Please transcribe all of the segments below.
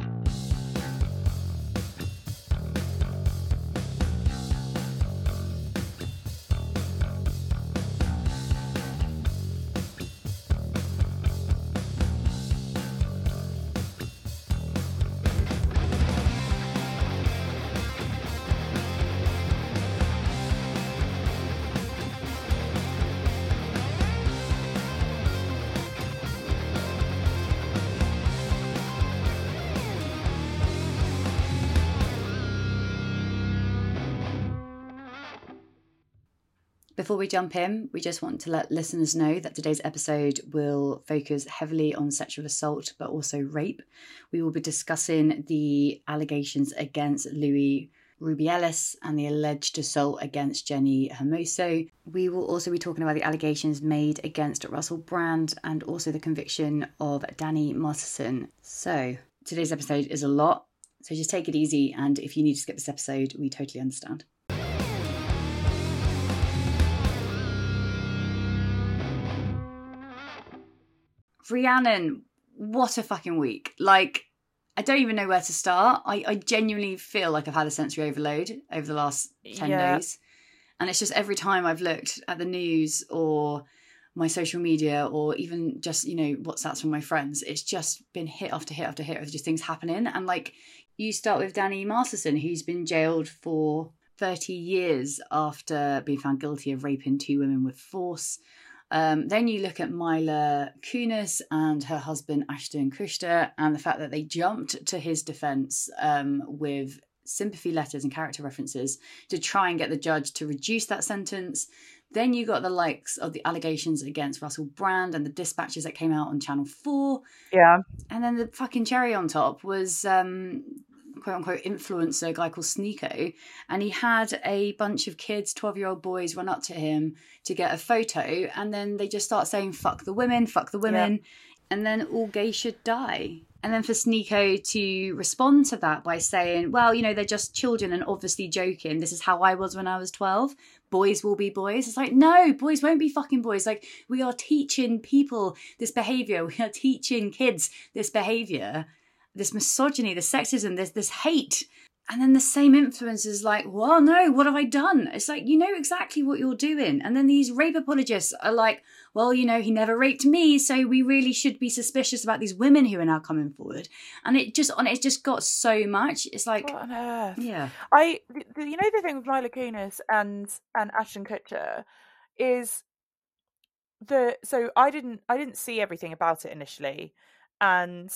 you Before we jump in, we just want to let listeners know that today's episode will focus heavily on sexual assault, but also rape. We will be discussing the allegations against Luis Rubiales and the alleged assault against Jenni Hermoso. We will also be talking about the allegations made against Russell Brand and also the conviction of Danny Masterson. So, today's episode is a lot, so just take it easy. And if you need to skip this episode, we totally understand. Rhiannon, what a fucking week. Like, I don't even know where to start. I, I genuinely feel like I've had a sensory overload over the last 10 Yeah. days. And it's just every time I've looked at the news or my social media or even just, you know, WhatsApps from my friends, it's just been hit after hit after hit of just things happening. And like, you start with Danny Masterson, who's been jailed for 30 years after being found guilty of raping two women with force. Um, then you look at Mila Kunis and her husband Ashton Kutcher, and the fact that they jumped to his defense um, with sympathy letters and character references to try and get the judge to reduce that sentence. Then you got the likes of the allegations against Russell Brand and the dispatches that came out on Channel 4. Yeah. And then the fucking cherry on top was um quote unquote influencer a guy called Sneako. And he had a bunch of kids, 12 year old boys, run up to him to get a photo. And then they just start saying, fuck the women, fuck the women. And then all gay should die. And then for Sneako to respond to that by saying, well, you know, they're just children and obviously joking. This is how I was when I was 12. Boys will be boys. It's like, no, boys won't be fucking boys. Like, we are teaching people this behavior. We are teaching kids this behavior, this misogyny, the sexism, this, this hate. And then the same influence is like, well, no, what have I done? It's like, you know exactly what you're doing. And then these rape apologists are like, well, you know, he never raped me, so we really should be suspicious about these women who are now coming forward. And it just on it just got so much. It's like, What on earth? yeah, I, you know, the thing with Mila Kunis and and Ashton Kutcher is the so I didn't I didn't see everything about it initially, and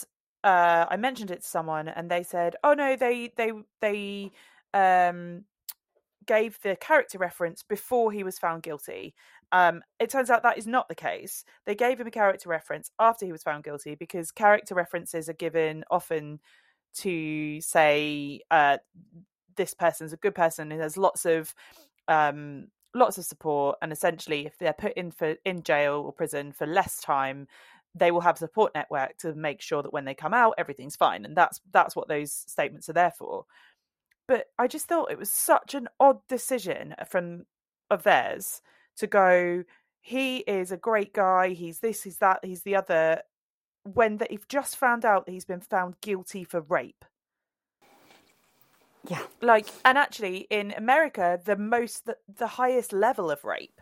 uh, I mentioned it to someone, and they said, "Oh no, they they they um gave the character reference before he was found guilty." Um, it turns out that is not the case. They gave him a character reference after he was found guilty because character references are given often to say uh, this person's a good person and there's lots of um, lots of support and essentially if they're put in for in jail or prison for less time they will have support network to make sure that when they come out everything's fine and that's that's what those statements are there for. But i just thought it was such an odd decision from of theirs to go he is a great guy he's this he's that he's the other when they've just found out that he's been found guilty for rape. Yeah, like and actually in america the most the, the highest level of rape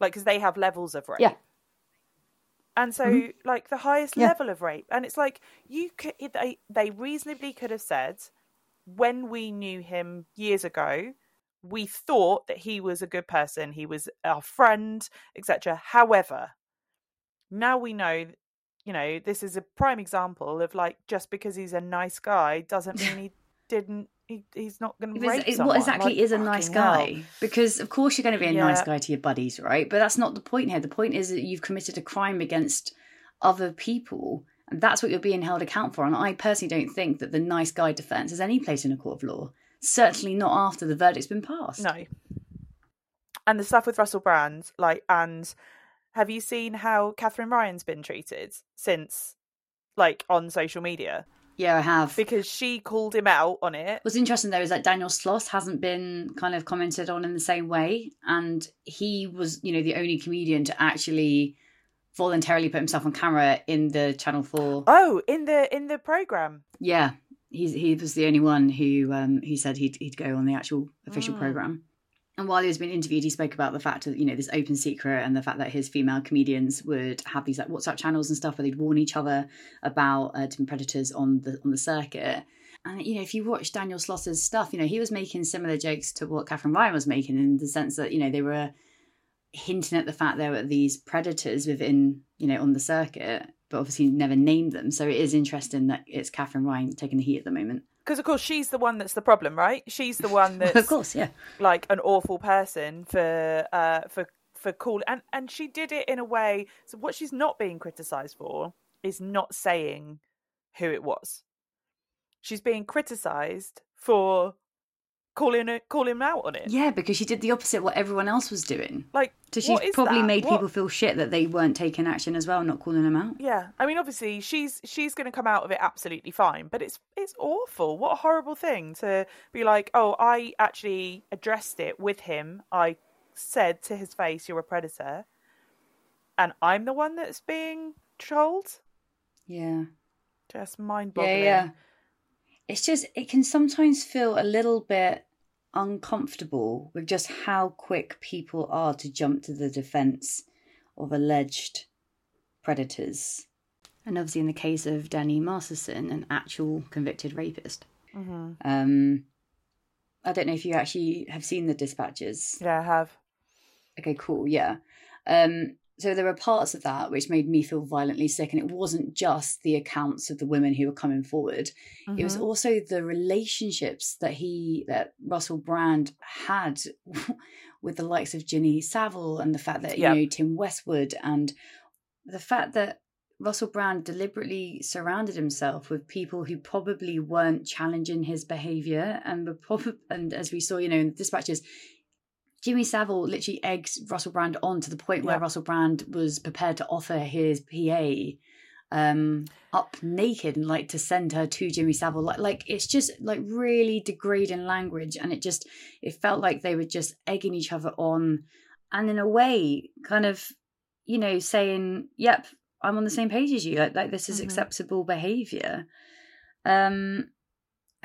like because they have levels of rape. Yeah. And so Mhm. like the highest Yeah. level of rape and it's like you could they, they reasonably could have said when we knew him years ago we thought that he was a good person he was our friend etc however now we know you know this is a prime example of like just because he's a nice guy doesn't mean he didn't he, he's not going to rape someone. what exactly Like, is a nice fucking hell. guy? Because of course you're going to be a nice guy to your buddies, right? But that's not the point here. The point is that you've committed a crime against other people, and that's what you're being held account for. And I personally don't think that the nice guy defense has any place in a court of law. Certainly not after the verdict's been passed. No. And the stuff with Russell Brand, like, and have you seen how Katherine Ryan's been treated since, like, on social media? Yeah, I have. Because she called him out on it. What's interesting though is that Daniel Sloss hasn't been kind of commented on in the same way, and he was, you know, the only comedian to actually voluntarily put himself on camera in the Channel Four. Oh, in the in the program. Yeah, he he was the only one who um he said he'd he'd go on the actual official Mm. program. And while he was being interviewed, he spoke about the fact of you know this open secret and the fact that his female comedians would have these like WhatsApp channels and stuff where they'd warn each other about uh, different predators on the on the circuit. And you know, if you watch Daniel Sloss's stuff, you know he was making similar jokes to what Katherine Ryan was making in the sense that you know they were hinting at the fact there were these predators within you know on the circuit, but obviously never named them. So it is interesting that it's Katherine Ryan taking the heat at the moment. Because of course she's the one that's the problem, right? She's the one that's of course, yeah. like an awful person for uh for for call and and she did it in a way so what she's not being criticized for is not saying who it was she's being criticized for calling it calling him out on it Yeah, because she did the opposite of what everyone else was doing. like So she's probably that? made What- people feel shit that they weren't taking action as well, not calling them out. yeah i mean obviously she's she's going to come out of it absolutely fine but it's it's awful what a horrible thing to be like oh i actually addressed it with him i said to his face you're a predator and i'm the one that's being trolled Yeah. just mind boggling. Yeah, yeah. It's just, it can sometimes feel a little bit uncomfortable with just how quick people are to jump to the defense of alleged predators. And obviously, in the case of Danny Masterson, an actual convicted rapist. hmm Um, I don't know if you actually have seen the dispatches. yeah i have Okay, cool. Yeah. Um, so there were parts of that which made me feel violently sick, and it wasn't just the accounts of the women who were coming forward. It was Mhm. also the relationships that he, that Russell Brand had with the likes of Jimmy Savile, and the fact that Yep. you know Tim Westwood, and the fact that Russell Brand deliberately surrounded himself with people who probably weren't challenging his behavior, and were probably, and as we saw, you know, in the dispatches, Jimmy Savile literally eggs Russell Brand on to the point where Yeah. Russell Brand was prepared to offer his PA um up naked and like to send her to Jimmy Savile. Like like it's just like really degrading language and it just it felt like they were just egging each other on and in a way kind of, you know, saying, Yep, I'm on the same page as you. Like like this is Mhm. acceptable behaviour. Um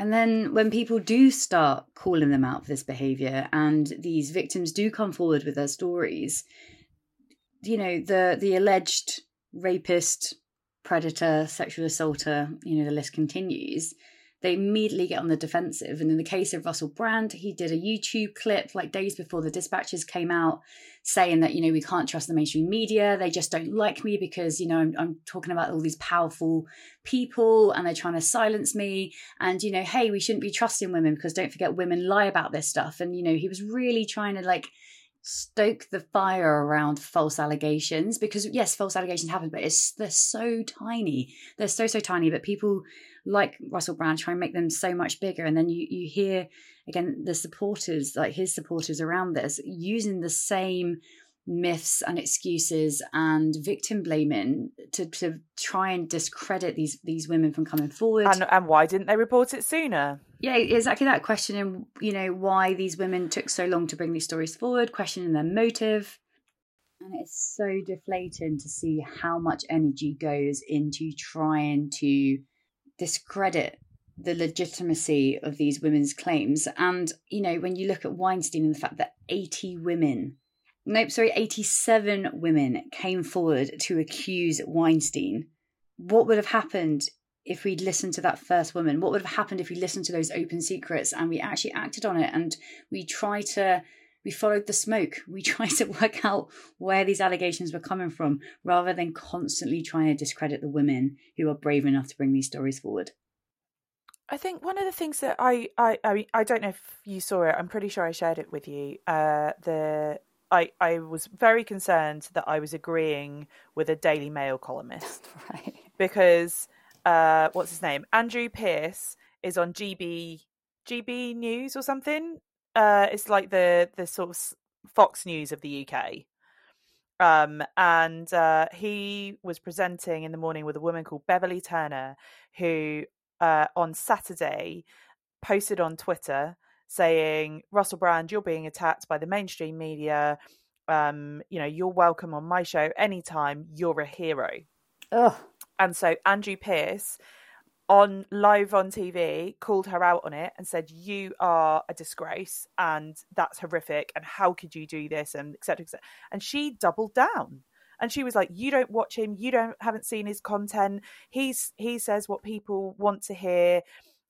and then when people do start calling them out for this behavior and these victims do come forward with their stories, you know, the the alleged rapist, predator, sexual assaulter, you know, the list continues. They immediately get on the defensive. And in the case of Russell Brand, he did a YouTube clip like days before the dispatches came out saying that, you know, we can't trust the mainstream media. They just don't like me because, you know, I'm, I'm talking about all these powerful people and they're trying to silence me. And you know hey we shouldn't be trusting women because don't forget women lie about this stuff. And you know he was really trying to like stoke the fire around false allegations because yes false allegations happen but it's they're so tiny. They're so so tiny but people like russell brand try and make them so much bigger. And then you you hear again the supporters like his supporters around this using the same myths and excuses and victim blaming to, to try and discredit these these women from coming forward. And and why didn't they report it sooner? Yeah exactly that questioning you know why these women took so long to bring these stories forward questioning their motive. And it's so deflating to see how much energy goes into trying to discredit the legitimacy of these women's claims and you know when you look at weinstein and the fact that 80 women nope sorry 87 women came forward to accuse weinstein what would have happened if we'd listened to that first woman? What would have happened if we listened to those open secrets and we actually acted on it and we tried to, we followed the smoke. We tried to work out where these allegations were coming from rather than constantly trying to discredit the women who are brave enough to bring these stories forward. I think one of the things that I I I, mean, I don't know if you saw it. I'm pretty sure I shared it with you. Uh, the I I was very concerned that I was agreeing with a Daily Mail columnist Right. because uh, what's his name? Andrew Pierce is on GB GB News or something. Uh, it's like the the sort of Fox News of the UK. Um, and uh, he was presenting in the morning with a woman called Beverley Turner, who uh, on Saturday posted on Twitter saying, Russell Brand, you're being attacked by the mainstream media. um, you know, you're welcome on my show anytime. You're a hero. Ugh. And so Andrew Pierce on live on TV called her out on it and said, "You are a disgrace, and that's horrific. And how could you do this?" And etc. etc. And she doubled down, and she was like, "You don't watch him. You don't haven't seen his content. He's he says what people want to hear."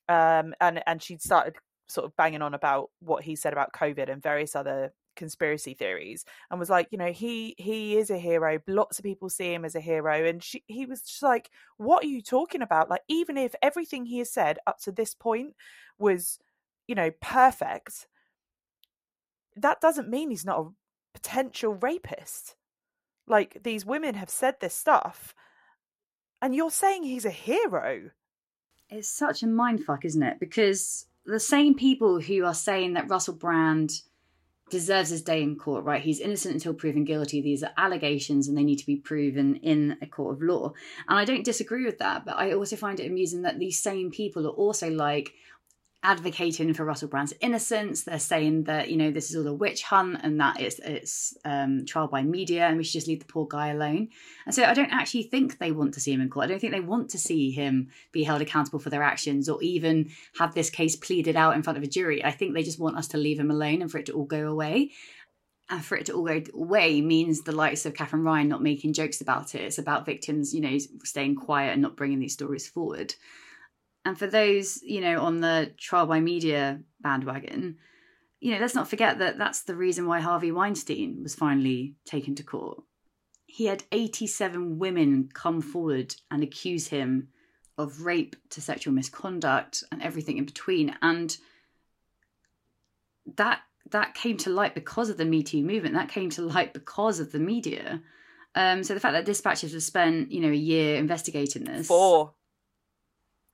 Um, and and she started sort of banging on about what he said about COVID and various other conspiracy theories and was like you know he he is a hero lots of people see him as a hero and she, he was just like what are you talking about like even if everything he has said up to this point was you know perfect that doesn't mean he's not a potential rapist like these women have said this stuff and you're saying he's a hero it's such a mindfuck isn't it because the same people who are saying that russell brand deserves his day in court, right? He's innocent until proven guilty. These are allegations and they need to be proven in a court of law. And I don't disagree with that, but I also find it amusing that these same people are also like, advocating for Russell Brand's innocence. They're saying that you know this is all a witch hunt and that it's it's um, trial by media and we should just leave the poor guy alone. And so I don't actually think they want to see him in court. I don't think they want to see him be held accountable for their actions or even have this case pleaded out in front of a jury. I think they just want us to leave him alone and for it to all go away. And for it to all go away means the likes of Katherine Ryan not making jokes about it. It's about victims, you know, staying quiet and not bringing these stories forward. And for those, you know, on the trial by media bandwagon, you know, let's not forget that that's the reason why Harvey Weinstein was finally taken to court. He had 87 women come forward and accuse him of rape to sexual misconduct and everything in between. And that that came to light because of the Me Too movement. That came to light because of the media. Um, so the fact that dispatches have spent, you know, a year investigating this. Four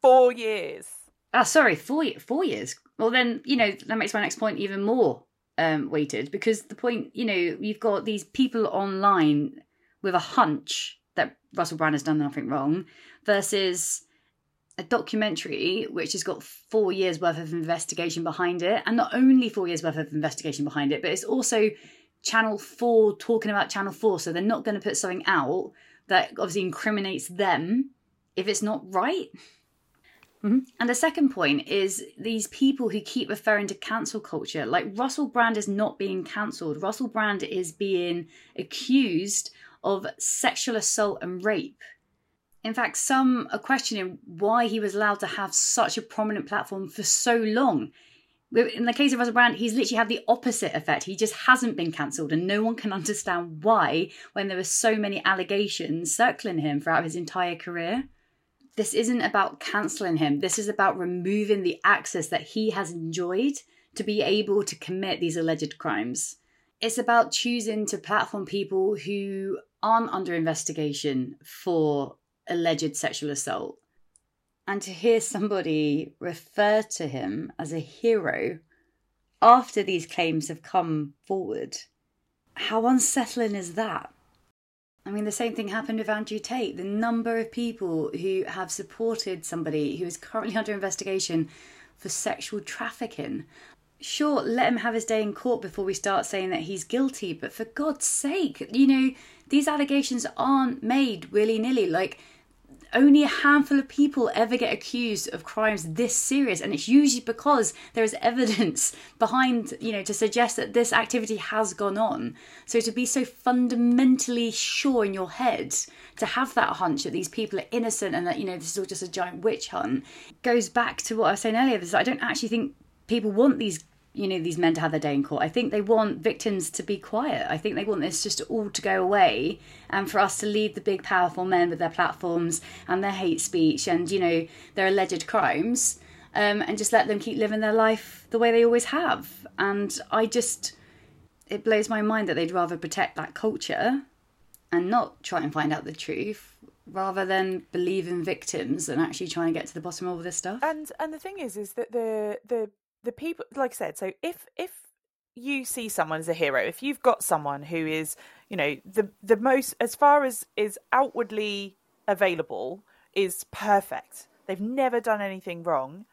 four years. Ah, sorry, four four years. Well, then you know that makes my next point even more um, weighted because the point, you know, you've got these people online with a hunch that Russell Brand has done nothing wrong, versus a documentary which has got four years worth of investigation behind it, and not only four years worth of investigation behind it, but it's also Channel Four talking about Channel Four, so they're not going to put something out that obviously incriminates them if it's not right. Mm-hmm. And the second point is these people who keep referring to cancel culture. Like Russell Brand is not being cancelled. Russell Brand is being accused of sexual assault and rape. In fact, some are questioning why he was allowed to have such a prominent platform for so long. In the case of Russell Brand, he's literally had the opposite effect. He just hasn't been cancelled, and no one can understand why when there were so many allegations circling him throughout his entire career this isn't about cancelling him. This is about removing the access that he has enjoyed to be able to commit these alleged crimes. It's about choosing to platform people who aren't under investigation for alleged sexual assault. And to hear somebody refer to him as a hero after these claims have come forward, how unsettling is that? I mean, the same thing happened with Andrew Tate. The number of people who have supported somebody who is currently under investigation for sexual trafficking. Sure, let him have his day in court before we start saying that he's guilty, but for God's sake, you know, these allegations aren't made willy nilly. Like, only a handful of people ever get accused of crimes this serious and it's usually because there is evidence behind you know to suggest that this activity has gone on. So to be so fundamentally sure in your head to have that hunch that these people are innocent and that you know this is all just a giant witch hunt goes back to what i was saying earlier is i don't actually think people want these you know these men to have their day in court. I think they want victims to be quiet. I think they want this just all to go away and for us to leave the big powerful men with their platforms and their hate speech and you know their alleged crimes um, and just let them keep living their life the way they always have. And I just it blows my mind that they'd rather protect that culture and not try and find out the truth rather than believe in victims and actually trying to get to the bottom of all this stuff. And and the thing is is that the the the people like i said so if if you see someone as a hero if you've got someone who is you know the the most as far as is outwardly available is perfect they've never done anything wrong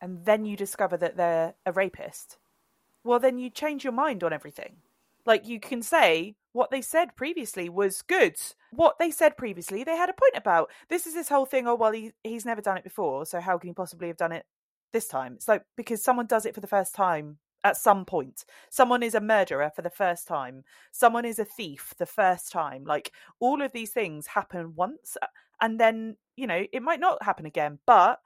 and then you discover that they're a rapist well then you change your mind on everything Like you can say what they said previously was good. What they said previously, they had a point about. This is this whole thing. Oh well, he he's never done it before, so how can he possibly have done it this time? It's like because someone does it for the first time at some point. Someone is a murderer for the first time. Someone is a thief the first time. Like all of these things happen once, uh, and then you know it might not happen again, but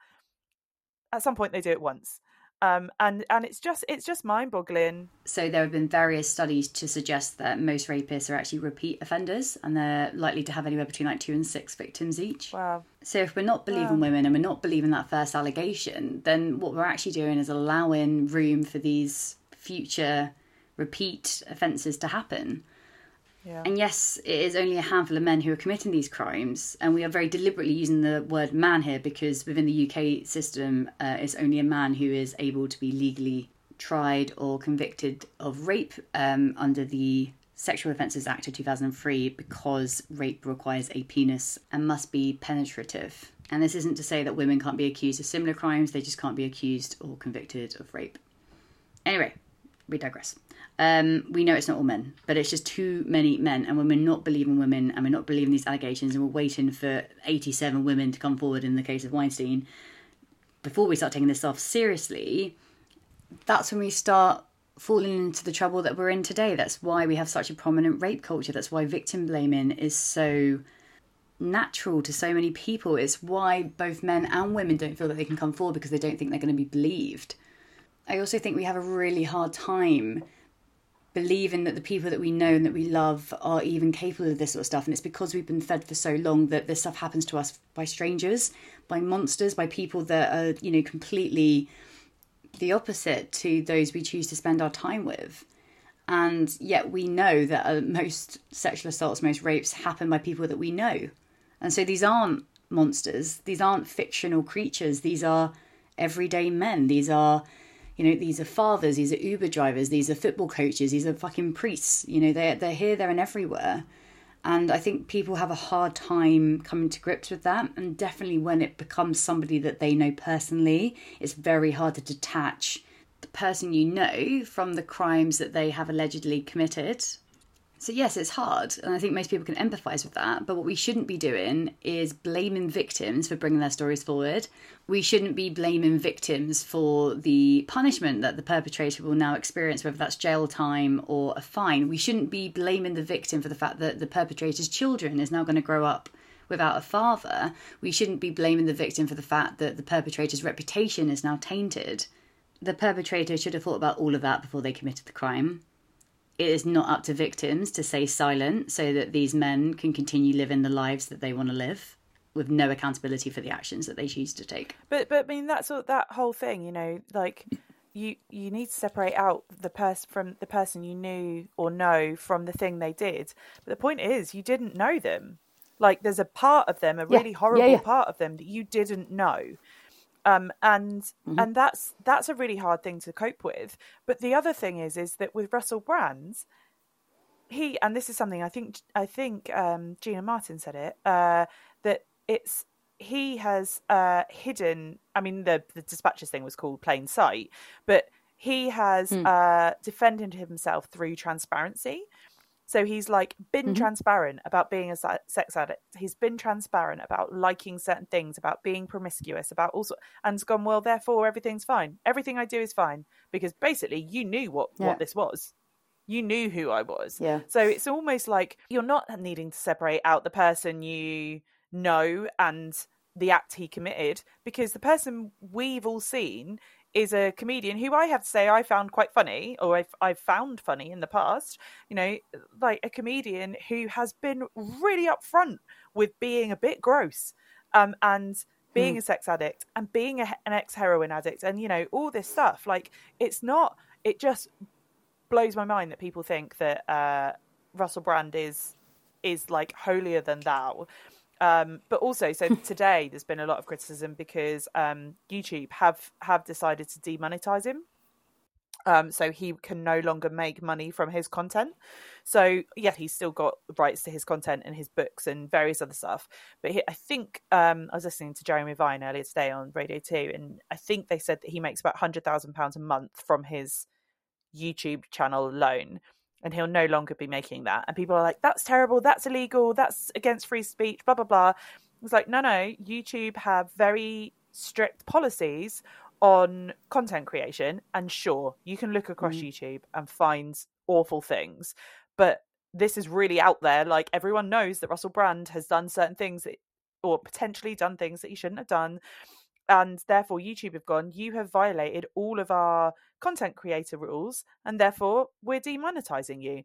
at some point they do it once um, and and it's just it's just mind boggling. So there have been various studies to suggest that most rapists are actually repeat offenders, and they're likely to have anywhere between like two and six victims each. Wow. So if we're not believing wow. women and we're not believing that first allegation, then what we're actually doing is allowing room for these future repeat offences to happen. Yeah. And yes, it is only a handful of men who are committing these crimes, and we are very deliberately using the word man here because within the UK system, uh, it's only a man who is able to be legally tried or convicted of rape um, under the Sexual Offences Act of 2003 because rape requires a penis and must be penetrative. And this isn't to say that women can't be accused of similar crimes, they just can't be accused or convicted of rape. Anyway, we digress. Um, we know it's not all men, but it's just too many men. And when we're not believing women and we're not believing these allegations and we're waiting for 87 women to come forward in the case of Weinstein, before we start taking this stuff seriously, that's when we start falling into the trouble that we're in today. That's why we have such a prominent rape culture. That's why victim blaming is so natural to so many people. It's why both men and women don't feel that they can come forward because they don't think they're going to be believed. I also think we have a really hard time believing that the people that we know and that we love are even capable of this sort of stuff. And it's because we've been fed for so long that this stuff happens to us by strangers, by monsters, by people that are, you know, completely the opposite to those we choose to spend our time with. And yet we know that uh, most sexual assaults, most rapes happen by people that we know. And so these aren't monsters, these aren't fictional creatures, these are everyday men, these are you know, these are fathers, these are Uber drivers, these are football coaches, these are fucking priests. You know, they're they're here, there, and everywhere. And I think people have a hard time coming to grips with that. And definitely when it becomes somebody that they know personally, it's very hard to detach the person you know from the crimes that they have allegedly committed so, yes, it's hard, and I think most people can empathise with that. But what we shouldn't be doing is blaming victims for bringing their stories forward. We shouldn't be blaming victims for the punishment that the perpetrator will now experience, whether that's jail time or a fine. We shouldn't be blaming the victim for the fact that the perpetrator's children is now going to grow up without a father. We shouldn't be blaming the victim for the fact that the perpetrator's reputation is now tainted. The perpetrator should have thought about all of that before they committed the crime it is not up to victims to stay silent so that these men can continue living the lives that they want to live with no accountability for the actions that they choose to take. But but I mean that's all, that whole thing, you know, like you you need to separate out the person from the person you knew or know from the thing they did. But the point is, you didn't know them. Like there's a part of them, a really yeah. horrible yeah, yeah. part of them that you didn't know um, and mm-hmm. and that's that's a really hard thing to cope with. But the other thing is is that with Russell Brand, he and this is something I think I think um, Gina Martin said it uh, that it's he has uh, hidden. I mean, the the dispatches thing was called plain sight, but he has mm. uh, defended himself through transparency. So he's like been mm-hmm. transparent about being a sex addict. He's been transparent about liking certain things, about being promiscuous, about also, and has gone well. Therefore, everything's fine. Everything I do is fine because basically you knew what yeah. what this was. You knew who I was. Yeah. So it's almost like you're not needing to separate out the person you know and the act he committed because the person we've all seen is a comedian who I have to say I found quite funny, or I've I've found funny in the past. You know, like a comedian who has been really upfront with being a bit gross, um, and being mm. a sex addict and being a, an ex heroin addict, and you know all this stuff. Like it's not. It just blows my mind that people think that uh, Russell Brand is is like holier than thou um, but also, so today there's been a lot of criticism because um, YouTube have have decided to demonetize him. Um, so he can no longer make money from his content. So yeah, he's still got rights to his content and his books and various other stuff. But he, I think um, I was listening to Jeremy Vine earlier today on Radio Two, and I think they said that he makes about hundred thousand pounds a month from his YouTube channel alone. And he'll no longer be making that. And people are like, that's terrible, that's illegal, that's against free speech, blah, blah, blah. It's like, no, no, YouTube have very strict policies on content creation. And sure, you can look across mm. YouTube and find awful things, but this is really out there. Like everyone knows that Russell Brand has done certain things that, or potentially done things that he shouldn't have done. And therefore, YouTube have gone, you have violated all of our content creator rules, and therefore we're demonetizing you.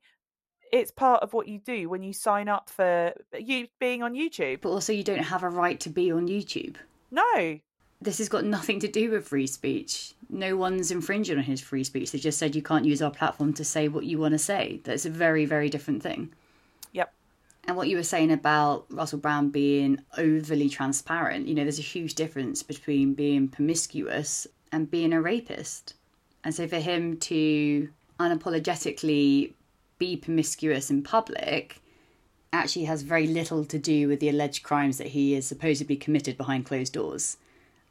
It's part of what you do when you sign up for you being on YouTube. But also, you don't have a right to be on YouTube. No, this has got nothing to do with free speech. No one's infringing on his free speech. They just said you can't use our platform to say what you want to say. That's a very, very different thing. And what you were saying about Russell Brand being overly transparent, you know, there's a huge difference between being promiscuous and being a rapist. And so for him to unapologetically be promiscuous in public actually has very little to do with the alleged crimes that he is supposedly committed behind closed doors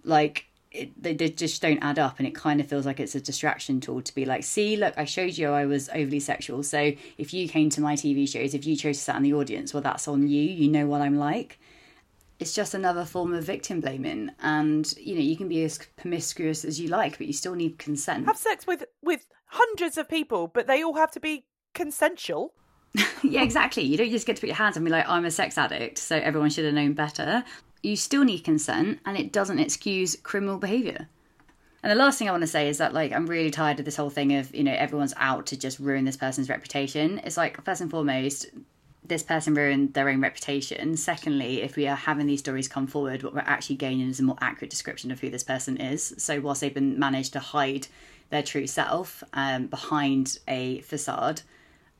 like it, they, they just don't add up and it kind of feels like it's a distraction tool to be like see look i showed you i was overly sexual so if you came to my tv shows if you chose to sit in the audience well that's on you you know what i'm like. It's just another form of victim blaming and you know you can be as promiscuous as you like but you still need consent. Have sex with with hundreds of people but they all have to be consensual. Yeah exactly. You don't just get to put your hands and be like i'm a sex addict so everyone should have known better you still need consent and it doesn't excuse criminal behavior. And the last thing I want to say is that like I'm really tired of this whole thing of, you know, everyone's out to just ruin this person's reputation. It's like first and foremost, this person ruined their own reputation. Secondly, if we are having these stories come forward, what we're actually gaining is a more accurate description of who this person is. So whilst they've been managed to hide their true self um, behind a facade,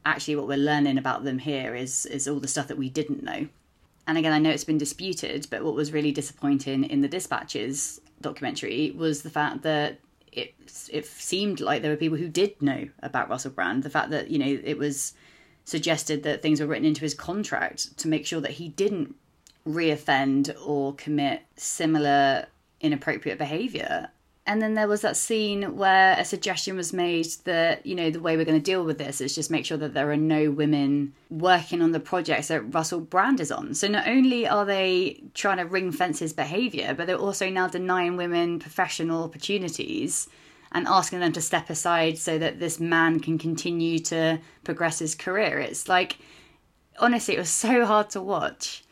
actually what we're learning about them here is is all the stuff that we didn't know and again, I know it's been disputed, but what was really disappointing in the Dispatches documentary was the fact that it it seemed like there were people who did know about Russell Brand. The fact that you know it was suggested that things were written into his contract to make sure that he didn't reoffend or commit similar inappropriate behavior and then there was that scene where a suggestion was made that you know the way we're going to deal with this is just make sure that there are no women working on the projects that russell brand is on. So not only are they trying to ring fence his behavior but they're also now denying women professional opportunities and asking them to step aside so that this man can continue to progress his career. It's like honestly it was so hard to watch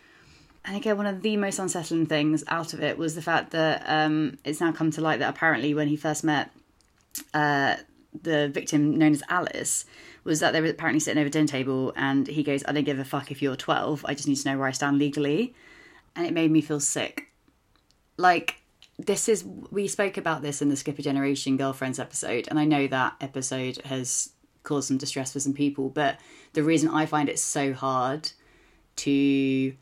and again, one of the most unsettling things out of it was the fact that um, it's now come to light that apparently when he first met uh, the victim known as Alice, was that they were apparently sitting over a dinner table and he goes, I don't give a fuck if you're 12, I just need to know where I stand legally. And it made me feel sick. Like, this is, we spoke about this in the Skipper Generation Girlfriends episode, and I know that episode has caused some distress for some people, but the reason I find it so hard to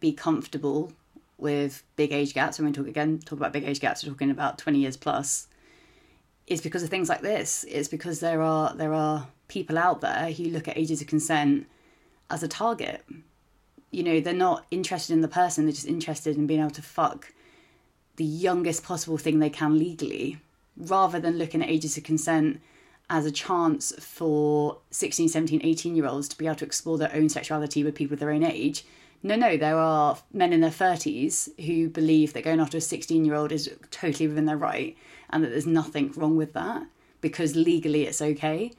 be comfortable with big age gaps, when we talk again talk about big age gaps, we're talking about twenty years plus, is because of things like this. It's because there are there are people out there who look at ages of consent as a target. You know, they're not interested in the person, they're just interested in being able to fuck the youngest possible thing they can legally, rather than looking at ages of consent as a chance for 16, 17, 18 year olds to be able to explore their own sexuality with people of their own age no, no, there are men in their 30s who believe that going after a 16 year old is totally within their right and that there's nothing wrong with that because legally it's okay.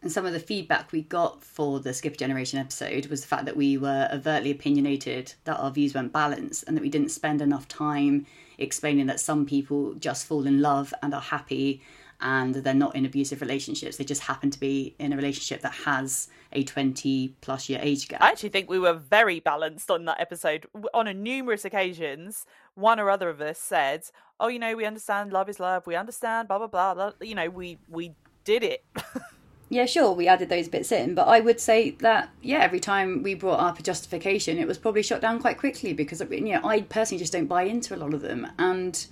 And some of the feedback we got for the Skip Generation episode was the fact that we were overtly opinionated, that our views weren't balanced, and that we didn't spend enough time explaining that some people just fall in love and are happy and they're not in abusive relationships. They just happen to be in a relationship that has a 20 plus year age gap. I actually think we were very balanced on that episode. On a numerous occasions, one or other of us said, "Oh, you know, we understand love is love. We understand blah blah blah." blah. You know, we we did it. yeah, sure, we added those bits in, but I would say that yeah, every time we brought up a justification, it was probably shut down quite quickly because you know I personally just don't buy into a lot of them, and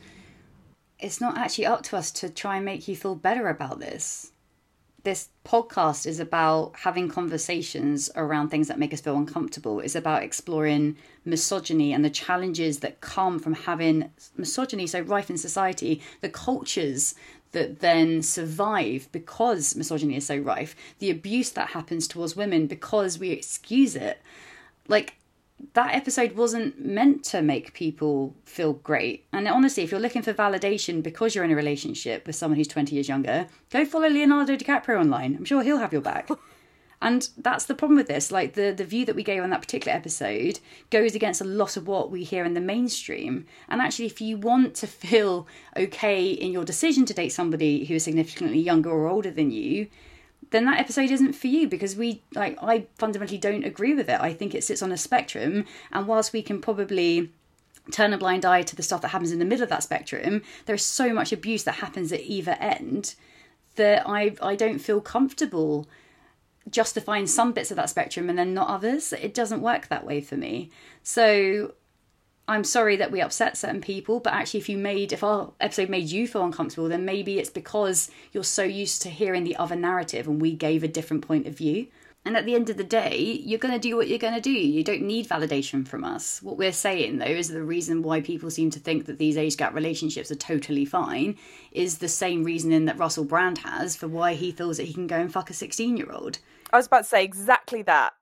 it's not actually up to us to try and make you feel better about this this podcast is about having conversations around things that make us feel uncomfortable. It's about exploring misogyny and the challenges that come from having misogyny so rife in society, the cultures that then survive because misogyny is so rife, the abuse that happens towards women because we excuse it. Like, that episode wasn't meant to make people feel great. And honestly, if you're looking for validation because you're in a relationship with someone who's 20 years younger, go follow Leonardo DiCaprio online. I'm sure he'll have your back. and that's the problem with this. Like the, the view that we gave on that particular episode goes against a lot of what we hear in the mainstream. And actually, if you want to feel okay in your decision to date somebody who is significantly younger or older than you, then that episode isn't for you because we like I fundamentally don't agree with it. I think it sits on a spectrum and whilst we can probably turn a blind eye to the stuff that happens in the middle of that spectrum, there's so much abuse that happens at either end that I I don't feel comfortable justifying some bits of that spectrum and then not others. It doesn't work that way for me. So I'm sorry that we upset certain people, but actually, if you made, if our episode made you feel uncomfortable, then maybe it's because you're so used to hearing the other narrative and we gave a different point of view. And at the end of the day, you're going to do what you're going to do. You don't need validation from us. What we're saying, though, is the reason why people seem to think that these age gap relationships are totally fine is the same reasoning that Russell Brand has for why he feels that he can go and fuck a 16 year old. I was about to say exactly that.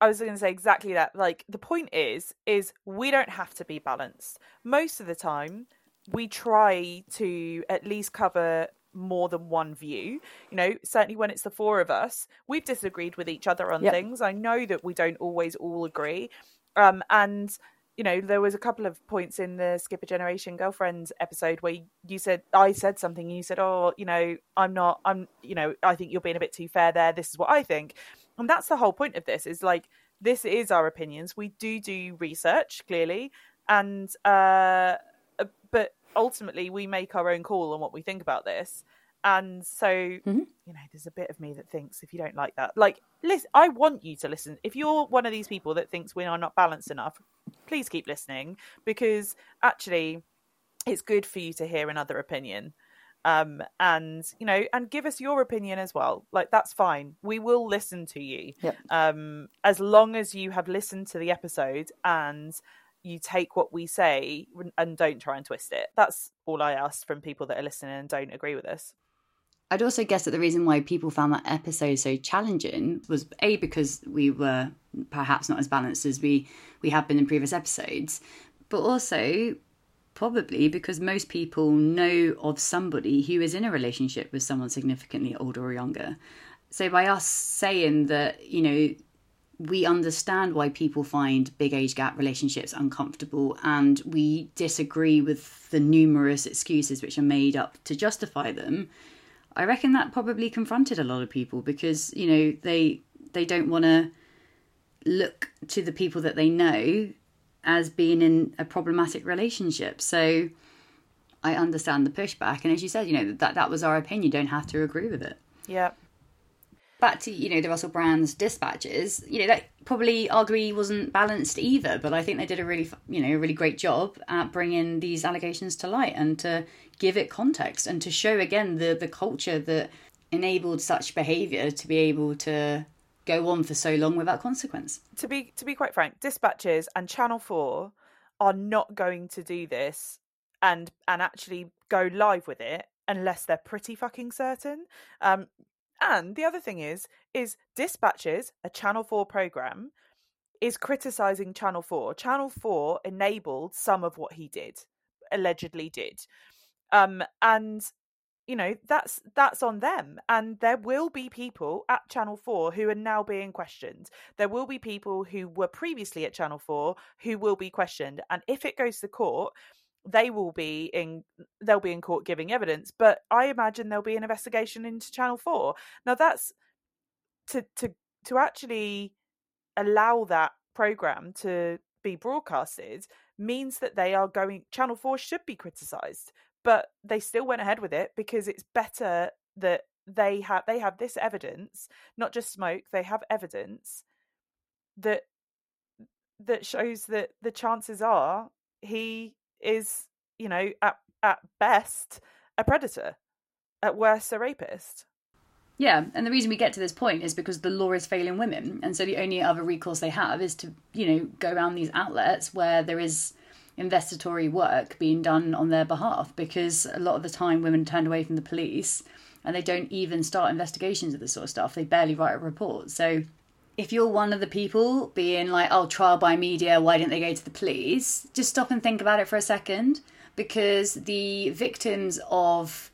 I was going to say exactly that. Like the point is, is we don't have to be balanced. Most of the time, we try to at least cover more than one view. You know, certainly when it's the four of us, we've disagreed with each other on yep. things. I know that we don't always all agree. Um, and you know, there was a couple of points in the Skipper Generation Girlfriends episode where you said I said something and you said, "Oh, you know, I'm not I'm, you know, I think you're being a bit too fair there. This is what I think." And that's the whole point of this is like this is our opinions. We do do research clearly. And uh but ultimately we make our own call on what we think about this. And so mm-hmm. you know there's a bit of me that thinks if you don't like that like listen i want you to listen. If you're one of these people that thinks we are not balanced enough please keep listening. Because actually it's good for you to hear another opinion um, and you know, and give us your opinion as well. Like that's fine. We will listen to you. Yep. Um, as long as you have listened to the episode and you take what we say and don't try and twist it. That's all I ask from people that are listening and don't agree with us. I'd also guess that the reason why people found that episode so challenging was a because we were perhaps not as balanced as we we have been in previous episodes, but also Probably because most people know of somebody who is in a relationship with someone significantly older or younger. So by us saying that, you know, we understand why people find big age gap relationships uncomfortable and we disagree with the numerous excuses which are made up to justify them i reckon that probably confronted a lot of people because you know they they don't want to look to the people that they know as being in a problematic relationship. So I understand the pushback. And as you said, you know, that, that was our opinion. You don't have to agree with it. Yeah. Back to, you know, the Russell Brand's dispatches, you know, that probably arguably wasn't balanced either, but I think they did a really, you know, a really great job at bringing these allegations to light and to give it context and to show again the, the culture that enabled such behavior to be able to go on for so long without consequence. To be to be quite frank, dispatches and Channel Four are not going to do this and and actually go live with it unless they're pretty fucking certain. Um, and the other thing is, is dispatches a Channel Four program is criticizing Channel Four. Channel Four enabled some of what he did, allegedly did. Um, and you know that's that's on them. And there will be people at channel 4 who are now being questioned. There will be people who were previously at channel 4 who will be questioned. And if it goes to court they will be in they'll be in court giving evidence. But i imagine there'll be an investigation into channel 4 now that's to to to actually allow that program to be broadcasted means that they are going channel 4 should be criticized but they still went ahead with it because it's better that they have they have this evidence not just smoke they have evidence that that shows that the chances are he is you know at at best a predator at worst a rapist. Yeah, and the reason we get to this point is because the law is failing women, and so the only other recourse they have is to, you know, go around these outlets where there is investigatory work being done on their behalf. Because a lot of the time, women turned away from the police, and they don't even start investigations of this sort of stuff. They barely write a report. So, if you're one of the people being like, "Oh, trial by media, why didn't they go to the police?" Just stop and think about it for a second, because the victims of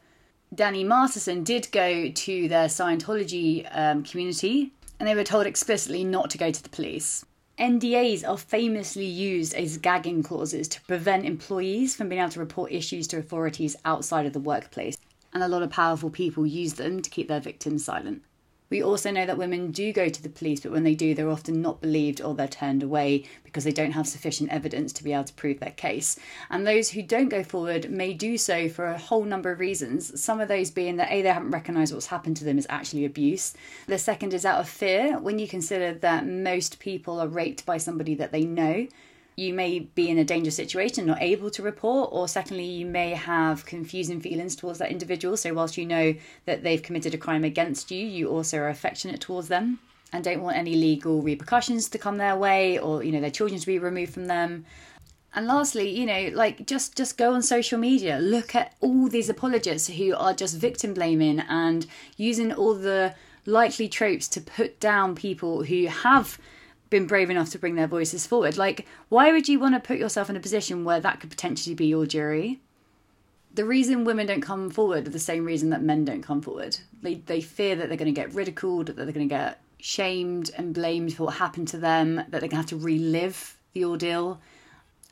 Danny Masterson did go to their Scientology um, community and they were told explicitly not to go to the police. NDAs are famously used as gagging clauses to prevent employees from being able to report issues to authorities outside of the workplace, and a lot of powerful people use them to keep their victims silent. We also know that women do go to the police, but when they do, they're often not believed or they're turned away because they don't have sufficient evidence to be able to prove their case. And those who don't go forward may do so for a whole number of reasons. Some of those being that A, they haven't recognised what's happened to them is actually abuse. The second is out of fear when you consider that most people are raped by somebody that they know you may be in a dangerous situation, not able to report, or secondly, you may have confusing feelings towards that individual. So, whilst you know that they've committed a crime against you, you also are affectionate towards them and don't want any legal repercussions to come their way or, you know, their children to be removed from them. And lastly, you know, like just just go on social media, look at all these apologists who are just victim blaming and using all the likely tropes to put down people who have been brave enough to bring their voices forward. Like, why would you want to put yourself in a position where that could potentially be your jury? The reason women don't come forward is the same reason that men don't come forward. They, they fear that they're going to get ridiculed, that they're going to get shamed and blamed for what happened to them, that they're going to have to relive the ordeal.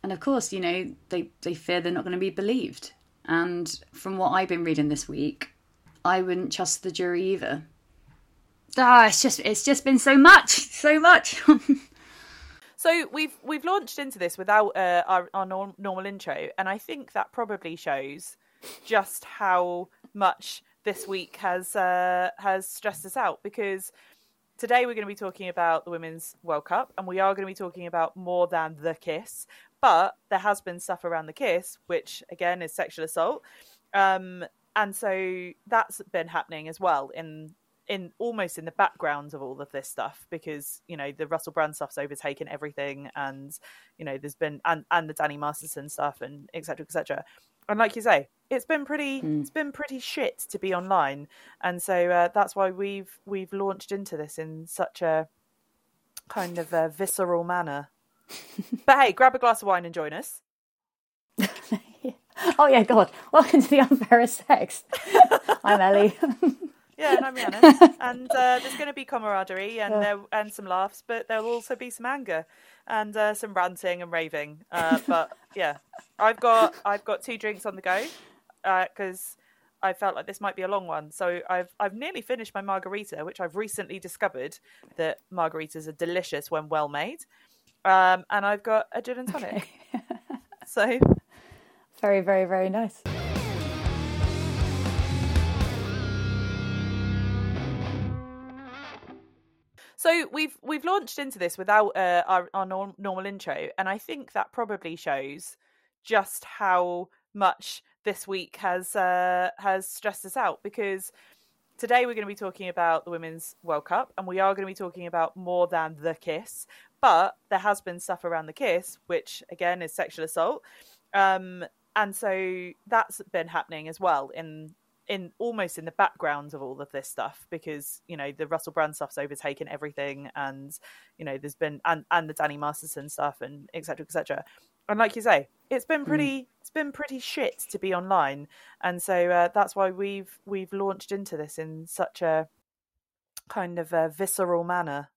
And of course, you know, they, they fear they're not going to be believed. And from what I've been reading this week, I wouldn't trust the jury either ah, it's just it's just been so much, so much. so we've we've launched into this without uh, our, our norm, normal intro, and I think that probably shows just how much this week has uh, has stressed us out because today we're going to be talking about the Women's World Cup, and we are going to be talking about more than the kiss. But there has been stuff around the kiss, which again is sexual assault. Um, and so that's been happening as well in in almost in the background of all of this stuff because you know the Russell Brand stuff's overtaken everything, and you know there's been and and the Danny Masterson stuff and etc. etc. And like you say, it's been pretty mm. it's been pretty shit to be online, and so uh, that's why we've we've launched into this in such a kind of a visceral manner. but hey, grab a glass of wine and join us. oh yeah, God! Welcome to the unfair sex. I'm Ellie. Yeah, and I'm Rhiannon. and uh, there's going to be camaraderie and yeah. and some laughs, but there'll also be some anger and uh, some ranting and raving. Uh, but yeah, I've got I've got two drinks on the go because uh, I felt like this might be a long one. So I've I've nearly finished my margarita, which I've recently discovered that margaritas are delicious when well made. Um, and I've got a gin and tonic. Okay. so very, very, very nice. So we've we've launched into this without uh, our, our norm, normal intro, and I think that probably shows just how much this week has uh, has stressed us out because today we're going to be talking about the Women's World Cup, and we are going to be talking about more than the kiss. But there has been stuff around the kiss, which again is sexual assault, um, and so that's been happening as well in in almost in the background of all of this stuff because you know the Russell Brand stuff's overtaken everything, and you know there's been and and the Danny Masterson stuff and etc. etc. And like you say, it's been pretty mm. it's been pretty shit to be online, and so uh, that's why we've we've launched into this in such a kind of a visceral manner.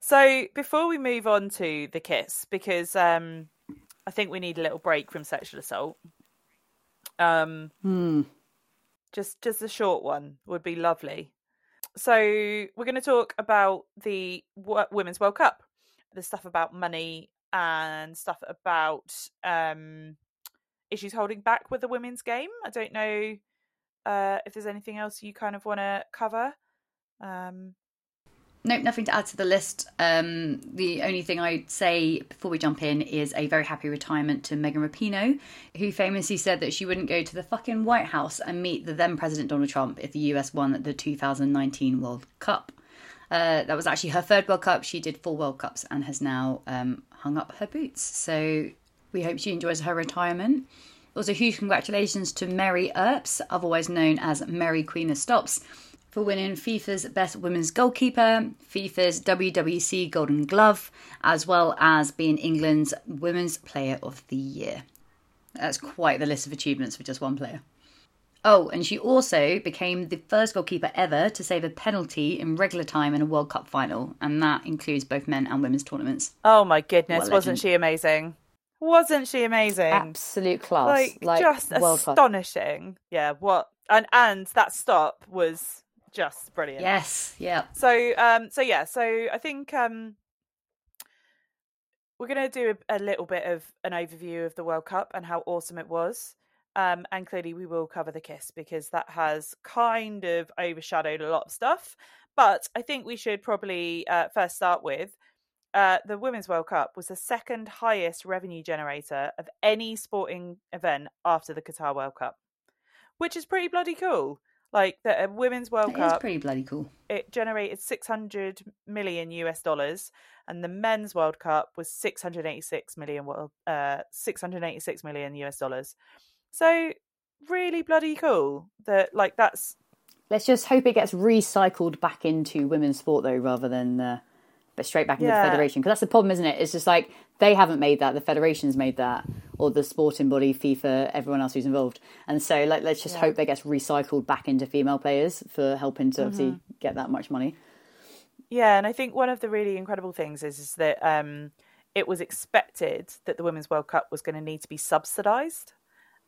So before we move on to the kiss, because um, I think we need a little break from sexual assault. Um, mm. Just just a short one would be lovely. So we're going to talk about the Women's World Cup, the stuff about money and stuff about um, issues holding back with the women's game. I don't know uh, if there's anything else you kind of want to cover. Um, Nope, nothing to add to the list. Um, the only thing I'd say before we jump in is a very happy retirement to Megan Rapinoe, who famously said that she wouldn't go to the fucking White House and meet the then President Donald Trump if the US won the 2019 World Cup. Uh, that was actually her third World Cup. She did four World Cups and has now um, hung up her boots. So we hope she enjoys her retirement. Also, huge congratulations to Mary Earps, otherwise known as Mary Queen of Stops, for winning FIFA's Best Women's Goalkeeper, FIFA's WWC Golden Glove, as well as being England's Women's Player of the Year. That's quite the list of achievements for just one player. Oh, and she also became the first goalkeeper ever to save a penalty in regular time in a World Cup final, and that includes both men and women's tournaments. Oh my goodness, wasn't she amazing? Wasn't she amazing? Absolute class. Like, like just world class. astonishing. Yeah, what and and that stop was just brilliant. Yes, yeah. So um so yeah, so I think um we're going to do a, a little bit of an overview of the World Cup and how awesome it was. Um, and clearly, we will cover the kiss because that has kind of overshadowed a lot of stuff. But I think we should probably uh, first start with uh, the Women's World Cup was the second highest revenue generator of any sporting event after the Qatar World Cup, which is pretty bloody cool. Like the uh, Women's World Cup, is pretty bloody cool. it generated 600 million US dollars, and the Men's World Cup was 686 million, world- uh, 686 million US dollars. So really bloody cool that like that's Let's just hope it gets recycled back into women's sport, though, rather than uh, but straight back into Yeah. the federation. Because that's the problem, isn't it? It's just like they haven't made that; the federation's made that, or the sporting body, FIFA, everyone else who's involved. And so, like, let's just Yeah. hope that gets recycled back into female players for helping to obviously Mm-hmm. get that much money. Yeah, and I think one of the really incredible things is is that um, it was expected that the Women's World Cup was going to need to be subsidised,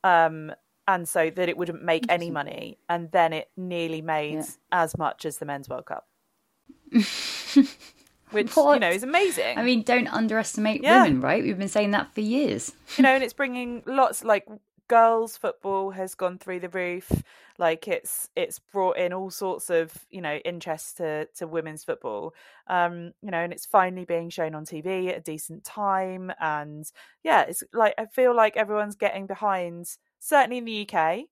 um, and so that it wouldn't make any money, and then it nearly made Yeah. as much as the Men's World Cup, which you know is amazing. I mean, don't underestimate Yeah. women, right? We've been saying that for years. you know, and it's bringing lots like girls football has gone through the roof. Like it's it's brought in all sorts of you know interest to to women's football. Um, you know, and it's finally being shown on TV at a decent time. And yeah, it's like I feel like everyone's getting behind. Certainly in the UK,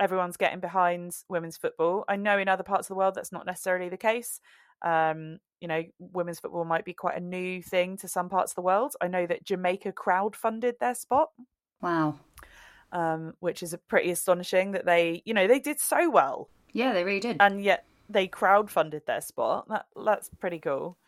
everyone's getting behind women's football. I know in other parts of the world that's not necessarily the case. Um, you know, women's football might be quite a new thing to some parts of the world. I know that Jamaica crowdfunded their spot, Wow. um, which is a pretty astonishing that they, you know, they did so well Yeah, they really did. and yet they crowdfunded their spot. That that's pretty cool.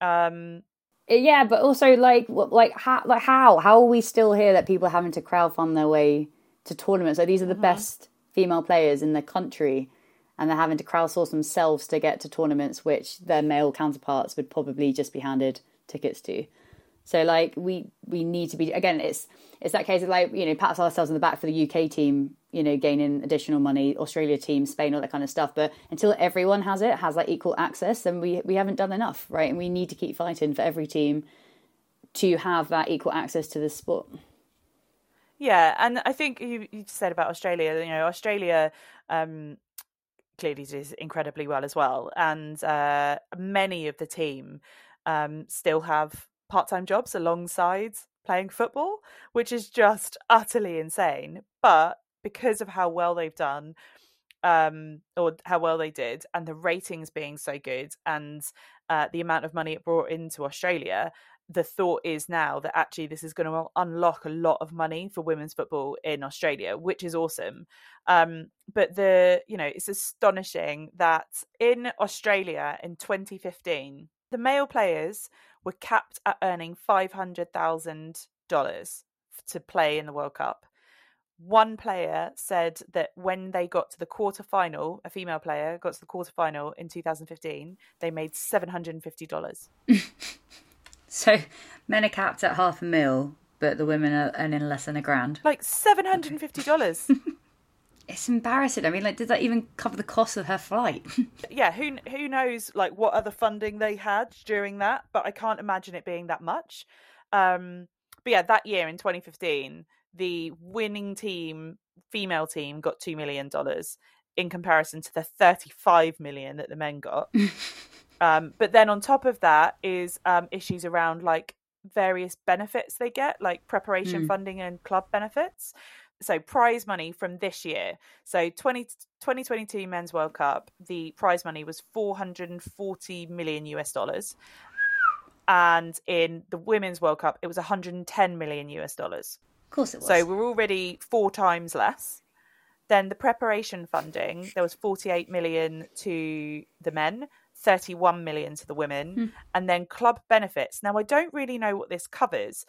Um, Yeah, but also like, like how, like how, how are we still here that people are having to crowdfund their way to tournaments? Like these are the best female players in the country, and they're having to crowdsource themselves to get to tournaments which their male counterparts would probably just be handed tickets to. So like we we need to be again. It's it's that case of like you know pat ourselves on the back for the UK team, you know, gaining additional money, Australia team, Spain, all that kind of stuff. But until everyone has it, has like equal access, then we we haven't done enough, right? And we need to keep fighting for every team to have that equal access to this sport. Yeah, and I think you, you said about Australia. You know, Australia um, clearly does incredibly well as well, and uh, many of the team um, still have part-time jobs alongside playing football, which is just utterly insane. But because of how well they've done, um, or how well they did, and the ratings being so good, and uh, the amount of money it brought into Australia, the thought is now that actually this is going to unlock a lot of money for women's football in Australia, which is awesome. Um, but the you know it's astonishing that in Australia in 2015 the male players were capped at earning five hundred thousand dollars to play in the World Cup. One player said that when they got to the quarter final, a female player got to the quarter final in 2015, they made seven hundred and fifty dollars. So men are capped at half a mil, but the women are earning less than a grand. Like seven hundred and fifty dollars. It's embarrassing. I mean, like, did that even cover the cost of her flight? yeah, who who knows like what other funding they had during that, but I can't imagine it being that much. Um, but yeah, that year in 2015, the winning team, female team, got two million dollars in comparison to the 35 million that the men got. Um, but then on top of that is um, issues around like various benefits they get, like preparation Mm. funding and club benefits. So prize money from this year. So 20, 2022 Men's World Cup, the prize money was 440 million US dollars. And in the Women's World Cup, it was 110 million US dollars. Of course it was. So we're already four times less. Then the preparation funding, there was 48 million to the men, 31 million to the women, Hmm. and then club benefits. Now I don't really know what this covers,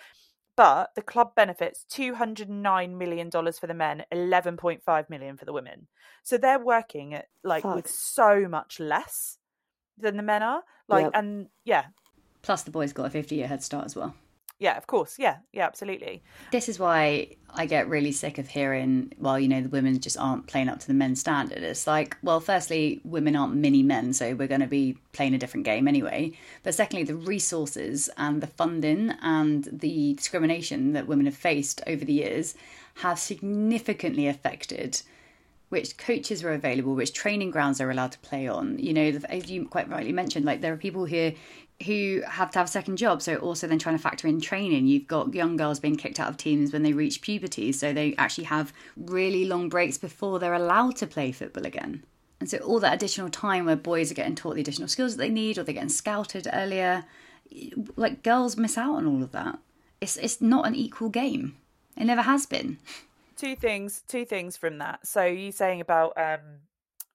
but the club benefits 209 million dollars for the men, 11.5 million for the women. So they're working at like Fuck. with so much less than the men are. Like Yep. and yeah, Plus, the boys got a 50 year head start as well. Yeah, of course. Yeah, yeah, absolutely. This is why I get really sick of hearing, well, you know, the women just aren't playing up to the men's standard. It's like, well, firstly, women aren't mini men, so we're going to be playing a different game anyway. But secondly, the resources and the funding and the discrimination that women have faced over the years have significantly affected which coaches are available, which training grounds are allowed to play on. You know, as you quite rightly mentioned, like there are people here who have to have a second job, so also then trying to factor in training. You've got young girls being kicked out of teams when they reach puberty, so they actually have really long breaks before they're allowed to play football again. And so all that additional time where boys are getting taught the additional skills that they need, or they're getting scouted earlier, like girls miss out on all of that. It's it's not an equal game. It never has been. two things two things from that so you saying about um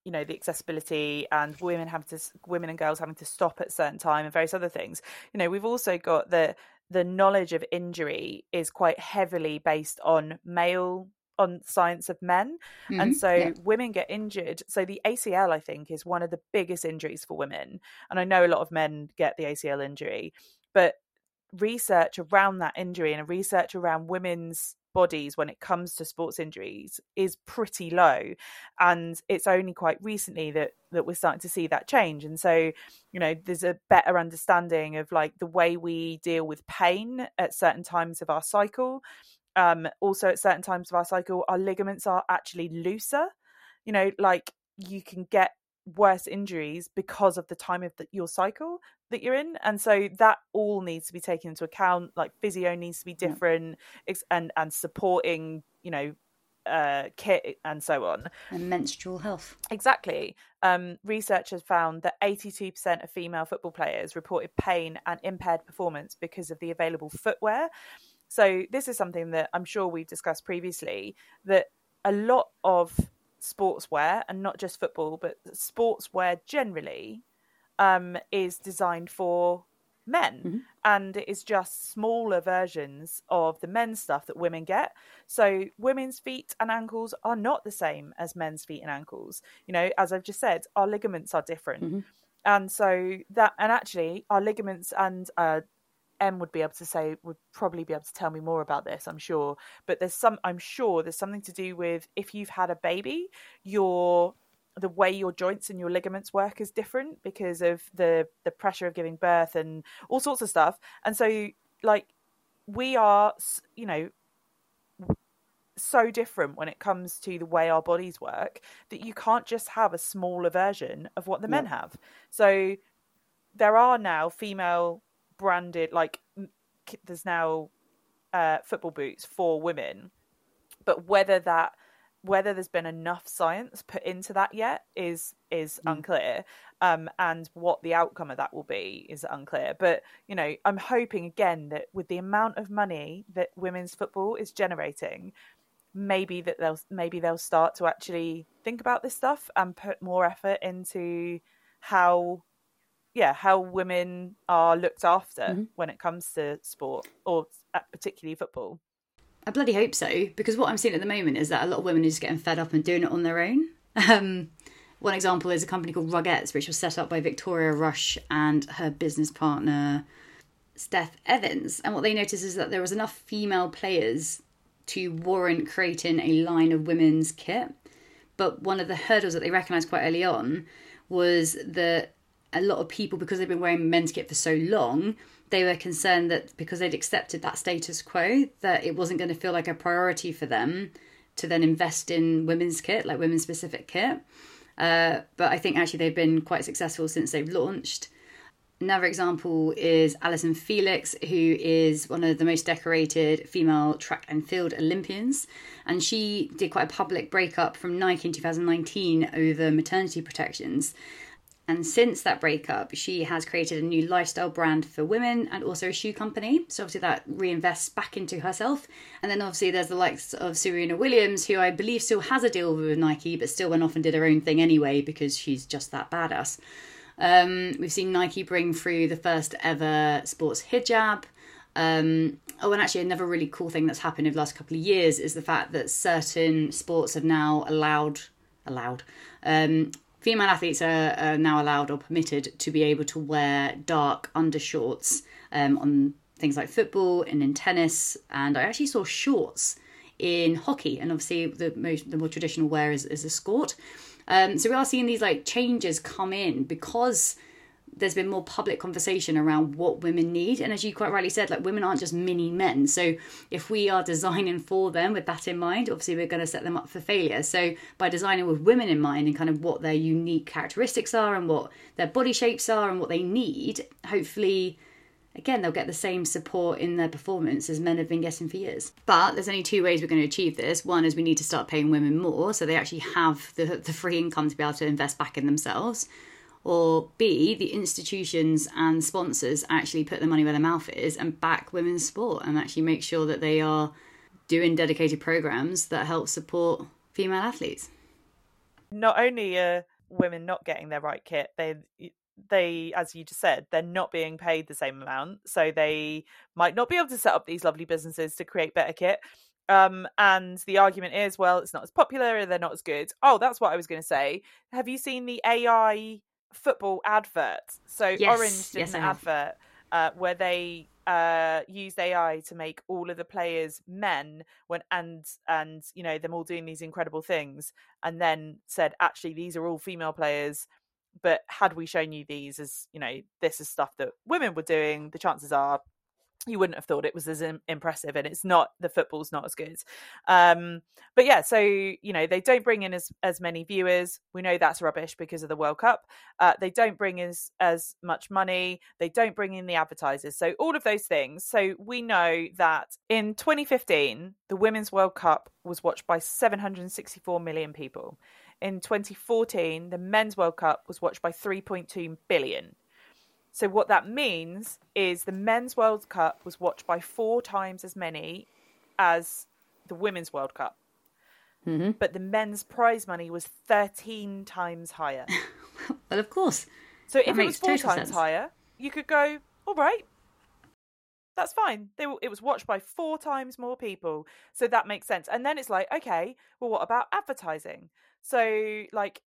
you know the accessibility and women having to women and girls having to stop at a certain time and various other things. You know we've also got the the knowledge of injury is quite heavily based on male on science of men. And Mhm, so yeah. women get injured. So the acl i think is one of the biggest injuries for women. And i know a lot of men get the acl injury. But research around that injury and research around women's bodies when it comes to sports injuries is pretty low and it's only quite recently that that we're starting to see that change. And so you know there's a better understanding of like the way we deal with pain at certain times of our cycle. Um also at certain times of our cycle our ligaments are actually looser. You know like you can get worse injuries because of the time of the, your cycle that you're in and so that all needs to be taken into account like physio needs to be different ex- and and supporting you know uh kit and so on And menstrual health. Exactly. Um, research has found that 82% of female football players reported pain and impaired performance because of the available footwear. So, this is something that I'm sure we've discussed previously that a lot of sportswear, and not just football, but sportswear generally, um, is designed for men. Mhm. And it is just smaller versions of the men's stuff that women get. So women's feet and ankles are not the same as men's feet and ankles. You know, as I've just said, our ligaments are different. Mhm. And so that and actually our ligaments and uh Em would be able to say would probably be able to tell me more about this, I'm sure. But there's some I'm sure there's something to do with if you've had a baby, your the way your joints and your ligaments work is different because of the the pressure of giving birth and all sorts of stuff. And so like we are you know so different when it comes to the way our bodies work that you can't just have a smaller version of what the men have. So there are now female branded like there's now uh, football boots for women, but whether that whether there's been enough science put into that yet is is Mm. unclear um and what the outcome of that will be is unclear but you know i'm hoping again that with the amount of money that women's football is generating maybe that they'll maybe they'll start to actually think about this stuff and put more effort into how yeah how women are looked after Mhm. when it comes to sport or uh, particularly football I bloody hope so, because what I'm seeing at the moment is that a lot of women are just getting fed up and doing it on their own. Um, one example is a company called Ruggette which was set up by Victoria Rush and her business partner, Steph Evans. And what they noticed is that there was enough female players to warrant creating a line of women's kit. But one of the hurdles that they recognised quite early on was that a lot of people, because they've been wearing men's kit for so long, they were concerned that because they'd accepted that status quo, that it wasn't going to feel like a priority for them to then invest in women's kit, like women's specific kit. Uh, but I think actually they've been quite successful since they've launched. Another example is Allyson Felix, who is one of the most decorated female track and field Olympians. And she did quite a public breakup from Nike in 2019 over maternity protections. And since that breakup, she has created a new lifestyle brand for women and also a shoe company. So obviously that reinvests back into herself. And then obviously there's the likes of Serena Williams, who I believe still has a deal with Nike, but still went off and did her own thing anyway because she's just that badass. Um, we've seen Nike bring through the first ever sports hijab. Um, oh, and actually, another really cool thing that's happened over the last couple of years is the fact that certain sports have now allowed allowed um, female athletes are, are, now allowed or permitted to be able to wear dark undershorts um, on things like football and in tennis. And I actually saw shorts in hockey, and obviously the most the more traditional wear is, is a skirt. Um, so we are seeing these like changes come in because there's been more public conversation around what women need. And as you quite rightly said, like women aren't just mini men. So if we are designing for them with that in mind, obviously we're going to set them up for failure. So by designing with women in mind and kind of what their unique characteristics are and what their body shapes are and what they need, hopefully again, they'll get the same support in their performance as men have been getting for years. But there's only two ways we're going to achieve this. One is we need to start paying women more so they actually have the, the free income to be able to invest back in themselves. Or B, the institutions and sponsors actually put the money where their mouth is and back women's sport and actually make sure that they are doing dedicated programs that help support female athletes. Not only are women not getting their right kit, they they, as you just said, they're not being paid the same amount. So they might not be able to set up these lovely businesses to create better kit. Um, and the argument is, well, it's not as popular they're not as good. Oh, that's what I was going to say. Have you seen the AI football advert? So yes, Orange did yes, an advert uh, where they uh, used AI to make all of the players men when and and you know them all doing these incredible things, and then said actually these are all female players but had we shown you these as you know this is stuff that women were doing the chances are you wouldn't have thought it was as impressive and it's not the football's not as good. Um, but yeah so you know they don't bring in as as many viewers. We know that's rubbish because of the world cup. Uh, they don't bring as as much money. They don't bring in the advertisers. So all of those things. So we know that in 2015 the women's world cup was watched by 764 million people. In 2014, the Men's World Cup was watched by 3.2 billion. So, what that means is the Men's World Cup was watched by four times as many as the Women's World Cup. Mm-hmm. But the men's prize money was 13 times higher. well, of course. So, that if it was four times sense. higher, you could go, all right, that's fine. They, it was watched by four times more people, so that makes sense. And then it's like, okay, well, what about advertising? So like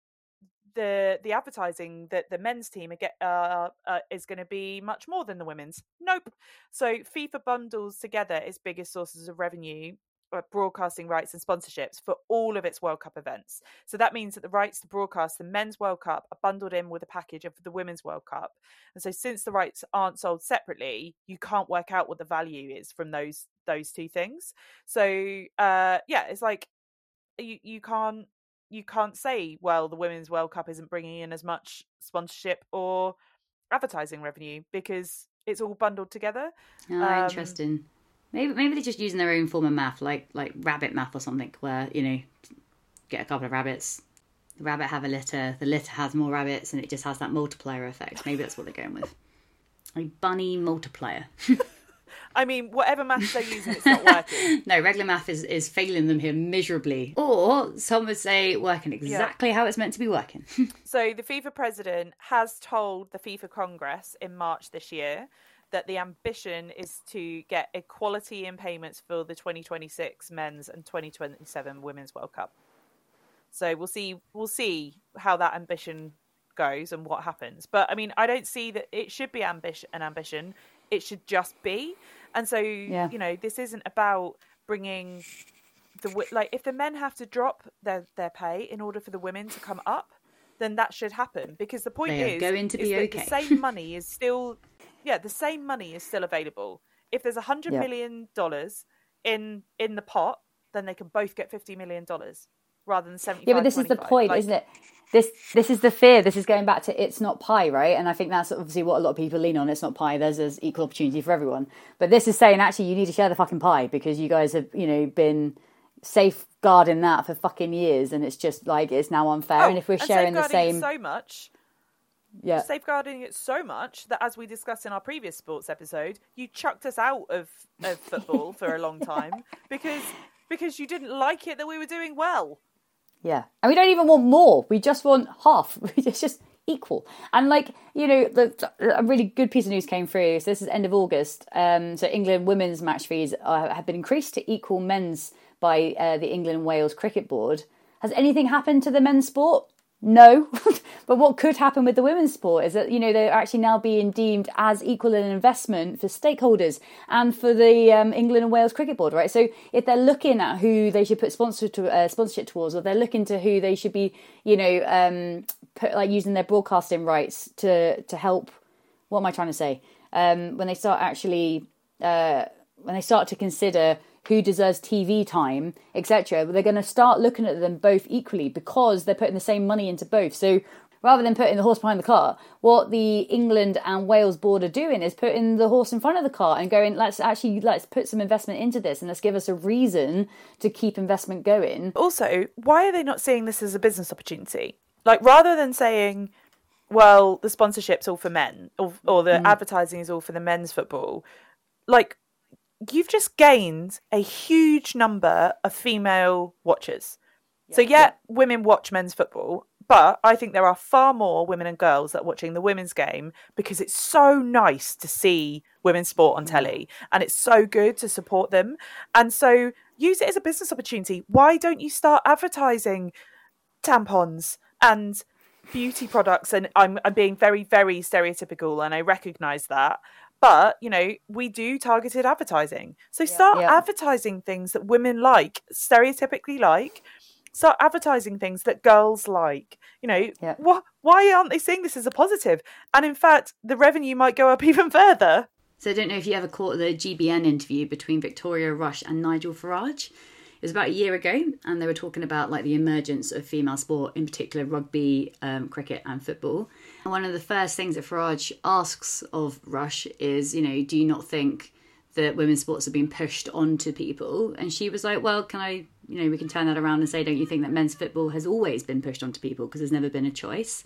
the the advertising that the men's team get uh, uh, is going to be much more than the women's. Nope. So FIFA bundles together its biggest sources of revenue uh, broadcasting rights and sponsorships for all of its World Cup events. So that means that the rights to broadcast the men's World Cup are bundled in with a package of the women's World Cup. And so since the rights aren't sold separately, you can't work out what the value is from those those two things. So uh yeah, it's like you you can't you can't say, well, the Women's World Cup isn't bringing in as much sponsorship or advertising revenue because it's all bundled together. Oh, um, interesting. Maybe maybe they're just using their own form of math, like like rabbit math or something, where you know, get a couple of rabbits, the rabbit have a litter, the litter has more rabbits, and it just has that multiplier effect. Maybe that's what they're going with. A bunny multiplier. I mean, whatever math they're using, it's not working. no, regular math is, is failing them here miserably. Or some would say working exactly yeah. how it's meant to be working. so the FIFA president has told the FIFA Congress in March this year that the ambition is to get equality in payments for the 2026 men's and 2027 women's World Cup. So we'll see we'll see how that ambition goes and what happens. But I mean, I don't see that it should be ambition an ambition. It should just be. And so, yeah. you know, this isn't about bringing the like if the men have to drop their their pay in order for the women to come up, then that should happen because the point they is going to be okay. the same money is still yeah, the same money is still available. If there's a hundred million dollars in in the pot, then they can both get fifty million dollars. rather than seventy. Yeah, but this is the point, Like, isn't it? This this is the fear. This is going back to it's not pie, right? And I think that's obviously what a lot of people lean on. It's not pie. There's, there's equal opportunity for everyone. But this is saying actually you need to share the fucking pie because you guys have you know been safeguarding that for fucking years, and it's just like it's now unfair. oh, and if we're sharing the same, so much yeah, safeguarding it so much that, as we discussed in our previous sports episode, you chucked us out of, of football for a long time because because you didn't like it that we were doing well. Yeah, and we don't even want more. We just want half. It's just equal. And like you know, the, a really good piece of news came through. So this is end of August. Um, so England women's match fees uh, have been increased to equal men's by uh, the England Wales Cricket Board. Has anything happened to the men's sport? No, but what could happen with the women's sport is that you know they're actually now being deemed as equal in investment for stakeholders and for the um, England and Wales Cricket Board, right? So if they're looking at who they should put sponsor to, uh, sponsorship towards, or they're looking to who they should be, you know, um, put like using their broadcasting rights to to help. What am I trying to say? Um, when they start actually uh, when they start to consider who deserves TV time, etc., But they're going to start looking at them both equally because they're putting the same money into both. So rather than putting the horse behind the cart, what the England and Wales board are doing is putting the horse in front of the cart and going, let's actually let's put some investment into this and let's give us a reason to keep investment going. Also, why are they not seeing this as a business opportunity? Like rather than saying, well, the sponsorship's all for men or, or the mm. advertising is all for the men's football, like you've just gained a huge number of female watchers. so yeah, women watch men's football, but I think there are far more women and girls that are watching the women's game because it's so nice to see women's sport on telly mm. and it's so good to support them. And so use it as a business opportunity. Why don't you start advertising tampons and beauty products and I'm I'm being very very stereotypical and I recognize that but you know we do targeted advertising so start Yeah. advertising things that women like stereotypically like start advertising things that girls like you know Yeah. wh- why aren't they seeing this as a positive and in fact the revenue might go up even further So I don't know if you ever caught the GBN interview between Victoria Rush and Nigel Farage. It was about a year ago, and they were talking about like the emergence of female sport, in particular rugby, um, cricket, and football. One of the first things that Farage asks of Rush is, you know, do you not think that women's sports are being pushed onto people? And she was like, well, can I, you know, we can turn that around and say, don't you think that men's football has always been pushed onto people because there's never been a choice?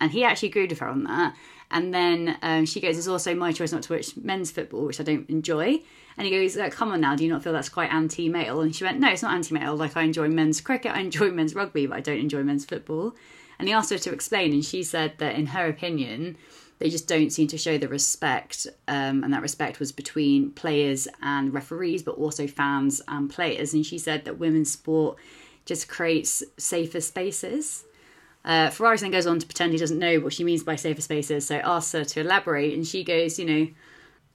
and he actually agreed with her on that. And then um, she goes, "It's also my choice not to watch men's football, which I don't enjoy." And he goes, like, "Come on now, do you not feel that's quite anti-male?" And she went, "No, it's not anti-male. Like I enjoy men's cricket, I enjoy men's rugby, but I don't enjoy men's football." And he asked her to explain, and she said that in her opinion, they just don't seem to show the respect, um, and that respect was between players and referees, but also fans and players. And she said that women's sport just creates safer spaces. Uh, Farage then goes on to pretend he doesn't know what she means by safer spaces, so asks her to elaborate, and she goes, you know,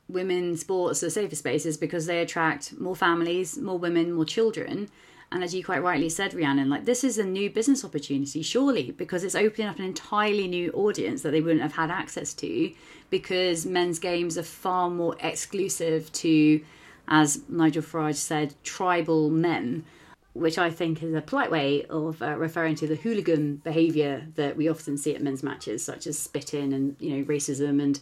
women's sports are safer spaces because they attract more families, more women, more children. And as you quite rightly said, Rhiannon, like this is a new business opportunity, surely, because it's opening up an entirely new audience that they wouldn't have had access to because men's games are far more exclusive to, as Nigel Farage said, tribal men which I think is a polite way of uh, referring to the hooligan behaviour that we often see at men's matches, such as spitting and you know racism and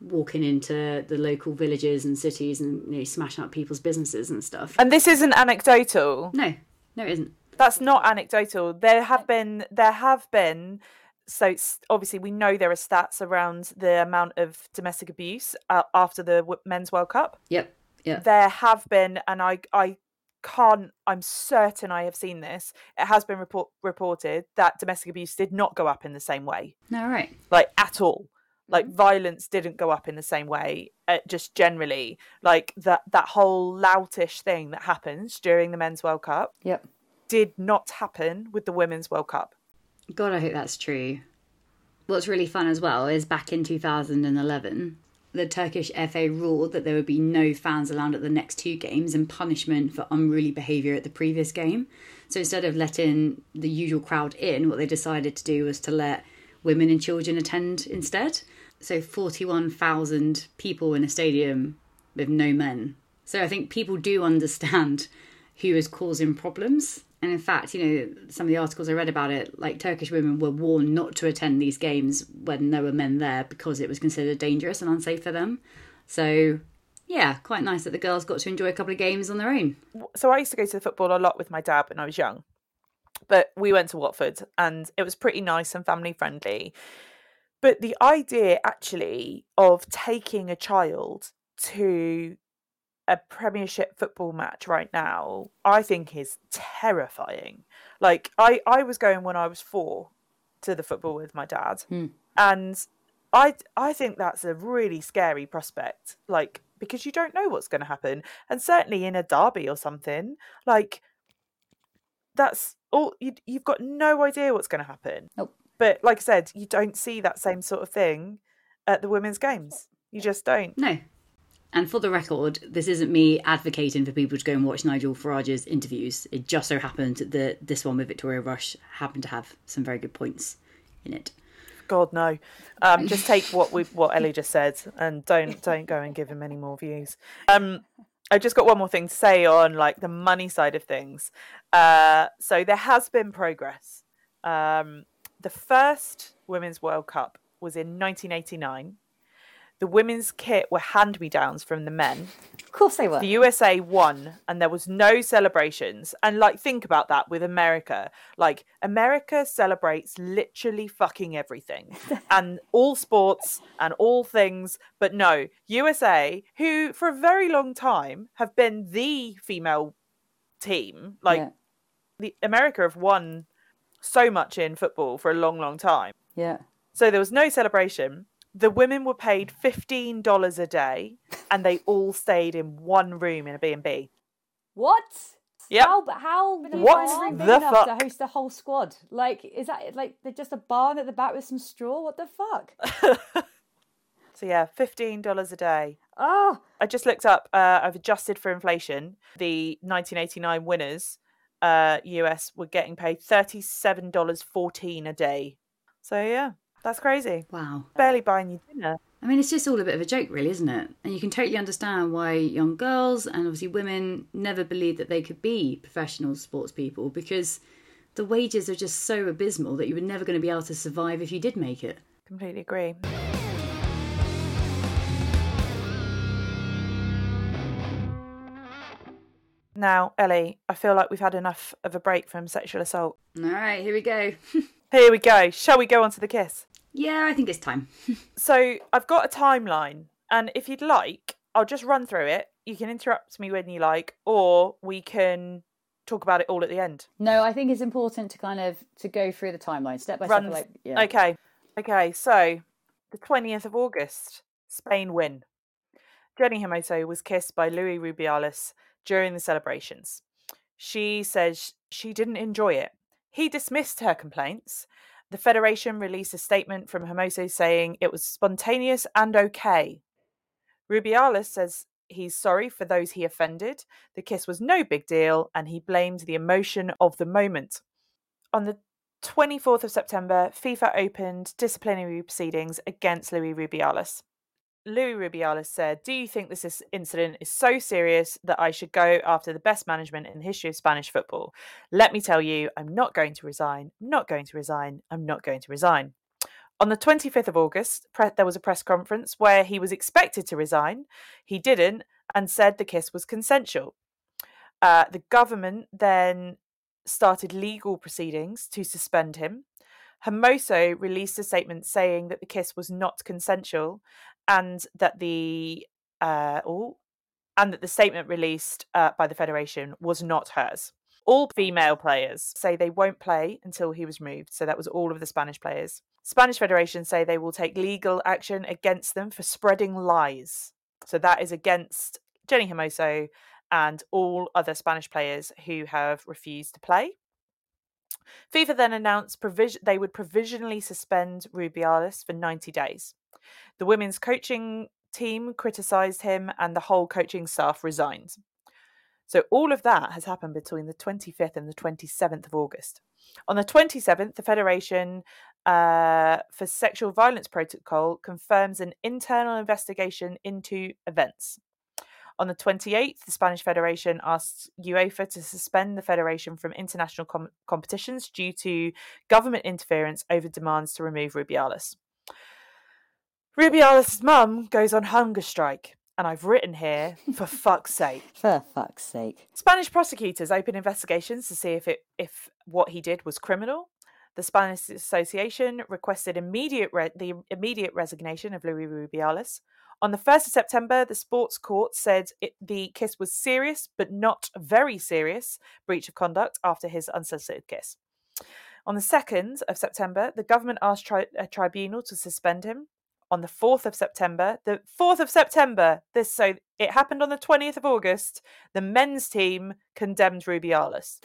walking into the local villages and cities and you know smashing up people's businesses and stuff. and this isn't anecdotal No, no, it isn't. that's not anecdotal. There have been there have been so obviously we know there are stats around the amount of domestic abuse uh, after the men's World Cup. Yep, yep. There have been, and I I can't. I'm certain I have seen this. It has been report, reported that domestic abuse did not go up in the same way, No, right. like at all. Like violence didn't go up in the same way. Uh, just generally, like that that whole loutish thing that happens during the men's World Cup Yep. did not happen with the women's World Cup. God, I hope that's true. What's really fun as well is back in 2011, the Turkish FA ruled that there would be no fans allowed at the next two games in punishment for unruly behaviour at the previous game. So instead of letting the usual crowd in, what they decided to do was to let women and children attend instead. So 41,000 people in a stadium with no men. So I think people do understand who is causing problems And in fact, you know, some of the articles I read about it, like Turkish women were warned not to attend these games when there were men there because it was considered dangerous and unsafe for them. So, yeah, quite nice that the girls got to enjoy a couple of games on their own. So I used to go to the football a lot with my dad when I was young. But we went to Watford and it was pretty nice and family friendly. But the idea actually of taking a child to a Premiership football match right now, I think is terrifying. Like I, I was going when I was four to the football with my dad, Hmm. and I, I think that's a really scary prospect. Like because you don't know what's going to happen, and certainly in a derby or something, like that's all you, you've got no idea what's going to happen. Nope. But like I said, you don't see that same sort of thing at the women's games. You just don't. No. And for the record, this isn't me advocating for people to go and watch Nigel Farage's interviews. It just so happened that this one with Victoria Rush happened to have some very good points in it. God no. Um, just take what we what Ellie just said and don't don't go and give him any more views. Um, I just got one more thing to say on like the money side of things. Uh, so there has been progress. Um, the first Women's World Cup was in 1989. The women's kit were hand me downs from the men. Of course they were. The USA won, and there was no celebrations. And like, think about that with America. Like, America celebrates literally fucking everything, and all sports and all things. But no, USA, who for a very long time have been the female team, like yeah. the America have won so much in football for a long, long time. yeah. So there was no celebration. The women were paid fifteen dollars a day, and they all stayed in one room in a B and B. What? Yep. How? But how? do you What find a room big the fuck? to host a whole squad? Like, is that like they're just a barn at the back with some straw? What the fuck? So yeah, fifteen dollars a day. Oh, I just looked up. Uh, I've adjusted for inflation. The 1989 winners, uh, US, were getting paid thirty-seven dollars fourteen a day. So yeah, that's crazy. Wow. Barely buying you dinner. I mean, it's just all a bit of a joke, really, isn't it? And you can totally understand why young girls and obviously women never believed that they could be professional sports people because the wages are just so abysmal that you were never going to be able to survive if you did make it. Completely agree. Now, Ellie, I feel like we've had enough of a break from sexual assault. All right, here we go. Here we go. Shall we go on to the kiss? yeah, I think it's time. So I've got a timeline, and if you'd like, I'll just run through it. You can interrupt me when you like, or we can talk about it all at the end. no, I think it's important to kind of to go through the timeline step by Run. step. Like, yeah. Okay. Okay. So the twentieth of August, Spain win. Jenni Hermoso was kissed by Luis Rubiales during the celebrations. She says she didn't enjoy it. He dismissed her complaints. The Federation released a statement from Hermoso saying it was spontaneous and okay. Rubiales says he's sorry for those he offended. The kiss was no big deal and he blamed the emotion of the moment. On the 24th of September, FIFA opened disciplinary proceedings against Luis Rubiales. Luis Rubiales said, Do you think this is- incident is so serious that I should go after the best management in the history of Spanish football? Let me tell you, I'm not going to resign. I'm not going to resign. I'm not going to resign. On the 25th of August, pre- there was a press conference where he was expected to resign. He didn't and said the kiss was consensual. Uh, the government then started legal proceedings to suspend him. Hermoso released a statement saying that the kiss was not consensual and that the uh, oh, and that the statement released uh, by the federation was not hers. All female players say they won't play until he was removed. So that was all of the Spanish players. Spanish Federation say they will take legal action against them for spreading lies. So that is against Jenni Hermoso and all other Spanish players who have refused to play. FIFA then announced provis- they would provisionally suspend Rubiales for 90 days. The women's coaching team criticised him and the whole coaching staff resigned. So all of that has happened between the 25th and the 27th of August. On the 27th, the Federation uh, for Sexual Violence Protocol confirms an internal investigation into events. On the 28th, the Spanish Federation asks UEFA to suspend the federation from international com- competitions due to government interference over demands to remove Rubiales. Rubiales' mum goes on hunger strike, and I've written here, for fuck's sake. For fuck's sake. Spanish prosecutors open investigations to see if it if what he did was criminal. The Spanish Association requested immediate re- the immediate resignation of Luis Rubiales. On the 1st of September, the sports court said it, the kiss was serious, but not very serious breach of conduct after his unsolicited kiss. On the 2nd of September, the government asked tri- a tribunal to suspend him. On the 4th of September, the 4th of September, this so it happened on the 20th of August, the men's team condemned Rubiales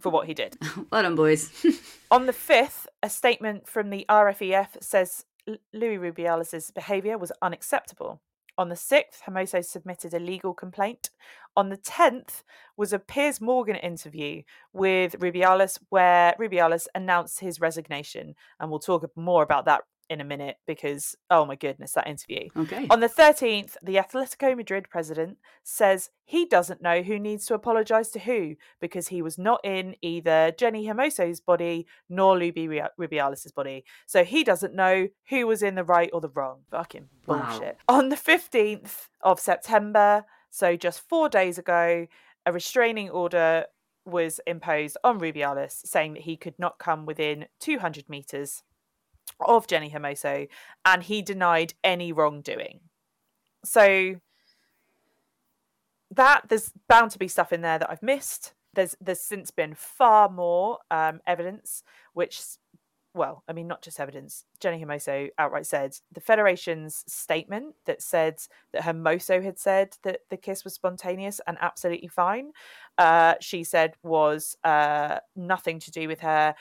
for what he did. Well done, boys. On the 5th, a statement from the RFEF says Luis Rubiales' behaviour was unacceptable. On the 6th, Hermoso submitted a legal complaint. On the 10th was a Piers Morgan interview with Rubiales where Rubiales announced his resignation. And we'll talk more about that in a minute because, oh my goodness, that interview. okay. On the 13th, the Atletico Madrid president says he doesn't know who needs to apologise to who because he was not in either Jenni Hermoso's body nor Luis Rubiales' body. So he doesn't know who was in the right or the wrong. Fucking Wow. bullshit. On the 15th of September, so just four days ago, a restraining order was imposed on Rubiales saying that he could not come within 200 metres of Jenni Hermoso and he denied any wrongdoing. So that there's bound to be stuff in there that I've missed. There's there's since been far more um, evidence, which, well, I mean, not just evidence. Jenni Hermoso outright said the Federation's statement that said that Hermoso had said that the kiss was spontaneous and absolutely fine. Uh, she said was uh, nothing to do with her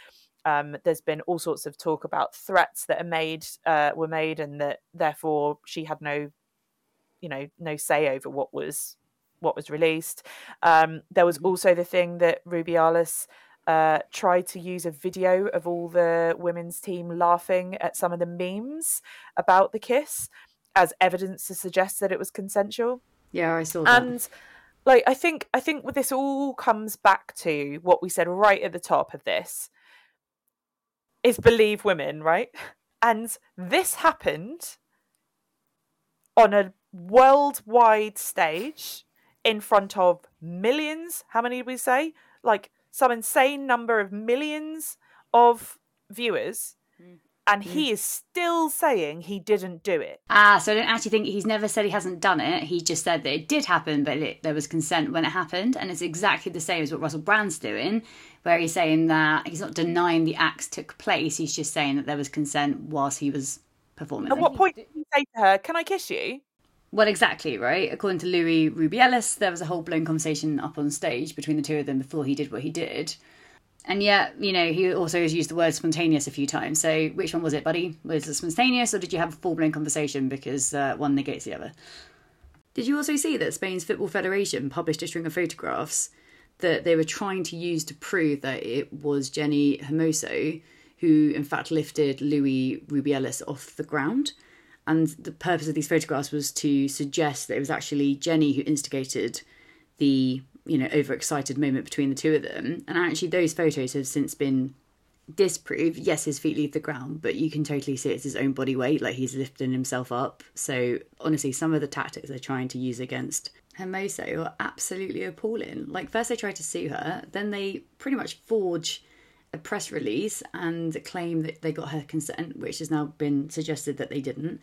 um, there's been all sorts of talk about threats that are made uh, were made and that therefore she had no you know no say over what was what was released. Um, there was also the thing that rubiales uh, tried to use a video of all the women's team laughing at some of the memes about the kiss as evidence to suggest that it was consensual. Yeah, I saw that. and like i think i think this all comes back to what we said right at the top of this is believe women right? And this happened on a worldwide stage in front of millions how many did we say? Like some insane number of millions of viewers and he is still saying he didn't do it Ah, so I don't actually think he's never said he hasn't done it. He just said that it did happen, but it, there was consent when it happened, and it's exactly the same as what Russell Brand's doing, where he's saying that he's not denying the acts took place. He's just saying that there was consent whilst he was performing. at what point did he say to her can i kiss you Well, exactly, right? According to Luis Rubiales, there was a whole blown conversation up on stage between the two of them before he did what he did. And yet, you know, he also has used the word spontaneous a few times. So, which one was it, buddy? Was it spontaneous or did you have a full blown conversation because uh, one negates the other? Did you also see that Spain's Football Federation published a string of photographs that they were trying to use to prove that it was Jenni Hermoso who, in fact, lifted Luis Rubiales off the ground? And the purpose of these photographs was to suggest that it was actually Jenni who instigated the, you know, overexcited moment between the two of them. And actually, those photos have since been disproved. Yes, his feet leave the ground, but you can totally see it's his own body weight, like he's lifting himself up. So honestly, some of the tactics they're trying to use against Hermoso are absolutely appalling. Like first they try to sue her, then they pretty much forge a press release and claim that they got her consent, which has now been suggested that they didn't.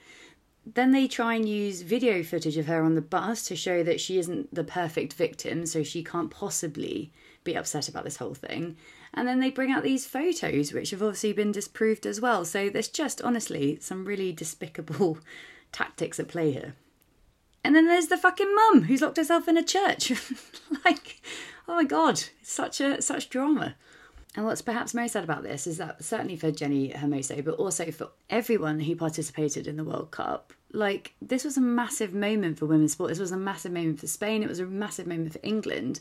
Then they try and use video footage of her on the bus to show that she isn't the perfect victim, so she can't possibly be upset about this whole thing. And then they bring out these photos, which have obviously been disproved as well. So there's just honestly some really despicable tactics at play here. And then there's the fucking mum who's locked herself in a church. like, oh my god, such a such drama. And what's perhaps most sad about this is that certainly for Jenni Hermoso, but also for everyone who participated in the World Cup, like this was a massive moment for women's sport. This was a massive moment for Spain. It was a massive moment for England.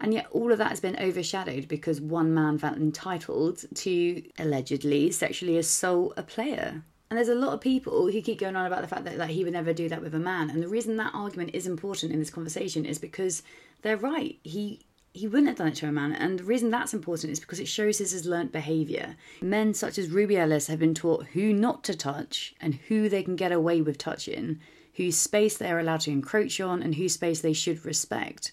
And yet all of that has been overshadowed because one man felt entitled to allegedly sexually assault a player. And there's a lot of people who keep going on about the fact that like, he would never do that with a man. And the reason that argument is important in this conversation is because they're right. He he wouldn't have done it to a man. And the reason that's important is because it shows this his learnt behaviour. Men such as Rubiales have been taught who not to touch and who they can get away with touching, whose space they are allowed to encroach on, and whose space they should respect.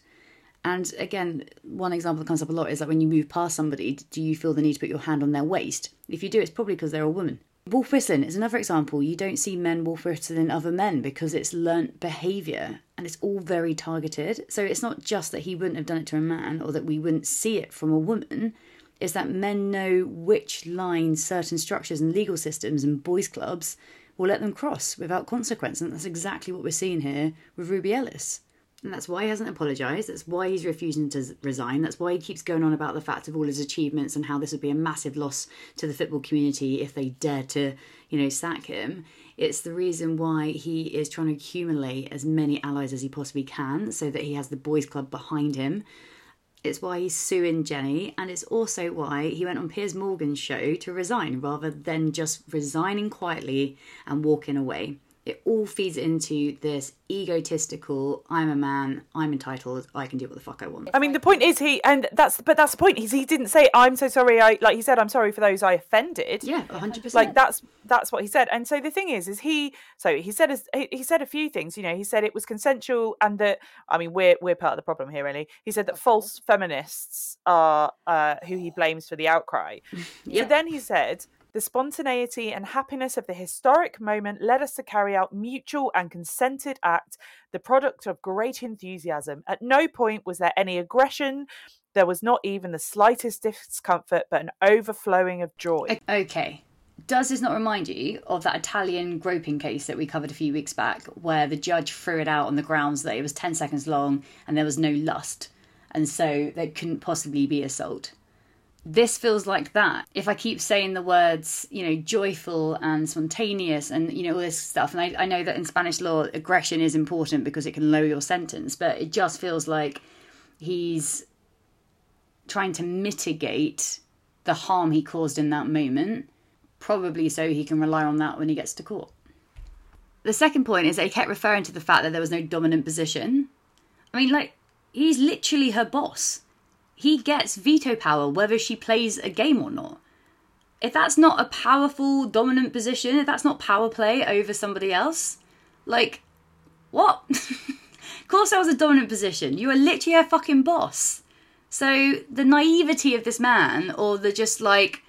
And again, one example that comes up a lot is that when you move past somebody, do you feel the need to put your hand on their waist? If you do, it's probably because they're a woman. Wolf whistling is another example. You don't see men wolf whistling other men because it's learnt behaviour and it's all very targeted. So it's not just that he wouldn't have done it to a man or that we wouldn't see it from a woman. It's that men know which lines certain structures and legal systems and boys' clubs will let them cross without consequence. And that's exactly what we're seeing here with Rubiales. And that's why he hasn't apologised. That's why he's refusing to resign. That's why he keeps going on about the fact of all his achievements and how this would be a massive loss to the football community if they dare to, you know, sack him. It's the reason why he is trying to accumulate as many allies as he possibly can so that he has the boys' club behind him. It's why he's suing Jenni, and it's also why he went on Piers Morgan's show to resign rather than just resigning quietly and walking away it all feeds into this egotistical i'm a man i'm entitled i can do what the fuck i want. I mean the point is he and that's but that's the point is he didn't say i'm so sorry i like he said i'm sorry for those i offended. Yeah 100% like that's that's what he said. And so the thing is is he so he said he said a few things you know he said it was consensual and that i mean we're we're part of the problem here really. He said that false feminists are uh who he blames for the outcry. Yeah. so then he said the spontaneity and happiness of the historic moment led us to carry out mutual and consented act, the product of great enthusiasm. At no point was there any aggression. There was not even the slightest discomfort, but an overflowing of joy. Okay. Does this not remind you of that Italian groping case that we covered a few weeks back, where the judge threw it out on the grounds that it was 10 seconds long and there was no lust, and so there couldn't possibly be assault? This feels like that. If I keep saying the words, you know, joyful and spontaneous and, you know, all this stuff, and I, I know that in Spanish law, aggression is important because it can lower your sentence, but it just feels like he's trying to mitigate the harm he caused in that moment, probably so he can rely on that when he gets to court. The second point is that he kept referring to the fact that there was no dominant position. I mean, like, he's literally her boss he gets veto power whether she plays a game or not. If that's not a powerful, dominant position, if that's not power play over somebody else, like, what? of course, that was a dominant position. You are literally a fucking boss. So the naivety of this man, or the just like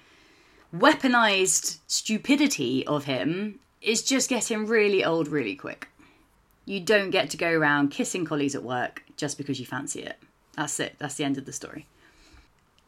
weaponized stupidity of him, is just getting really old really quick. You don't get to go around kissing colleagues at work just because you fancy it. That's it. That's the end of the story.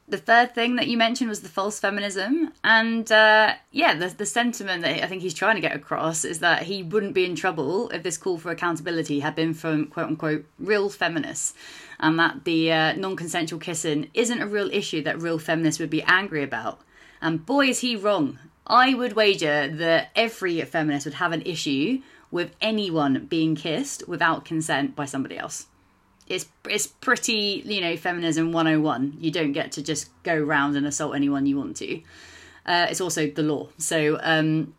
The third thing that you mentioned was the false feminism, and uh, yeah, the the sentiment that I think he's trying to get across is that he wouldn't be in trouble if this call for accountability had been from quote unquote real feminists, and that the uh, non-consensual kissing isn't a real issue that real feminists would be angry about. And boy, is he wrong. I would wager that every feminist would have an issue with anyone being kissed without consent by somebody else it's it's pretty you know feminism 101 you don't get to just go around and assault anyone you want to. Uh, it's also the law. So um,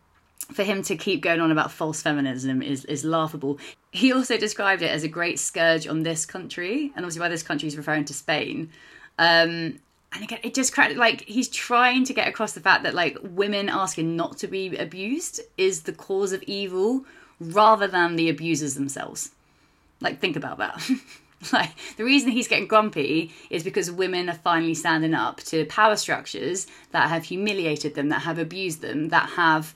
for him to keep going on about false feminism is is laughable. He also described it as a great scourge on this country and obviously by this country he's referring to spain. Um, and again it just cracked like he's trying to get across the fact that like women asking not to be abused is the cause of evil rather than the abusers themselves. Like think about that Like the reason he's getting grumpy is because women are finally standing up to power structures that have humiliated them, that have abused them, that have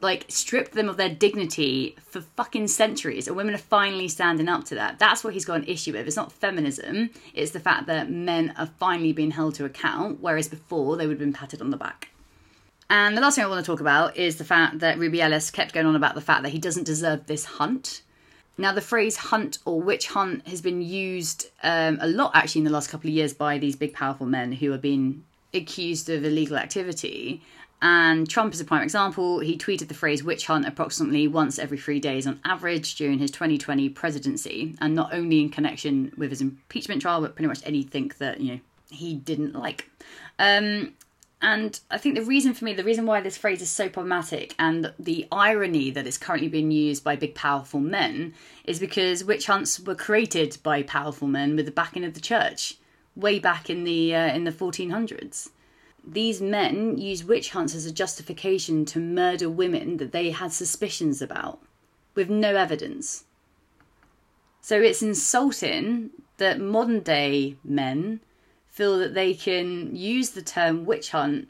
like stripped them of their dignity for fucking centuries. And women are finally standing up to that. That's what he's got an issue with. It's not feminism. It's the fact that men are finally being held to account whereas before they would have been patted on the back. And the last thing i want to talk about is the fact that Rubiales kept going on about the fact that he doesn't deserve this hunt now, the phrase hunt or witch hunt has been used um, a lot actually in the last couple of years by these big, powerful men who have been accused of illegal activity. And Trump is a prime example. He tweeted the phrase witch hunt approximately once every three days on average during his 2020 presidency, and not only in connection with his impeachment trial, but pretty much anything that, you know, he didn't like. Um, And I think the reason for me, the reason why this phrase is so problematic and the irony that is currently being used by big, powerful men is because witch hunts were created by powerful men with the backing of the church way back in the, uh, in the 1400s. These men used witch hunts as a justification to murder women that they had suspicions about with no evidence. So it's insulting that modern day men feel that they can use the term witch hunt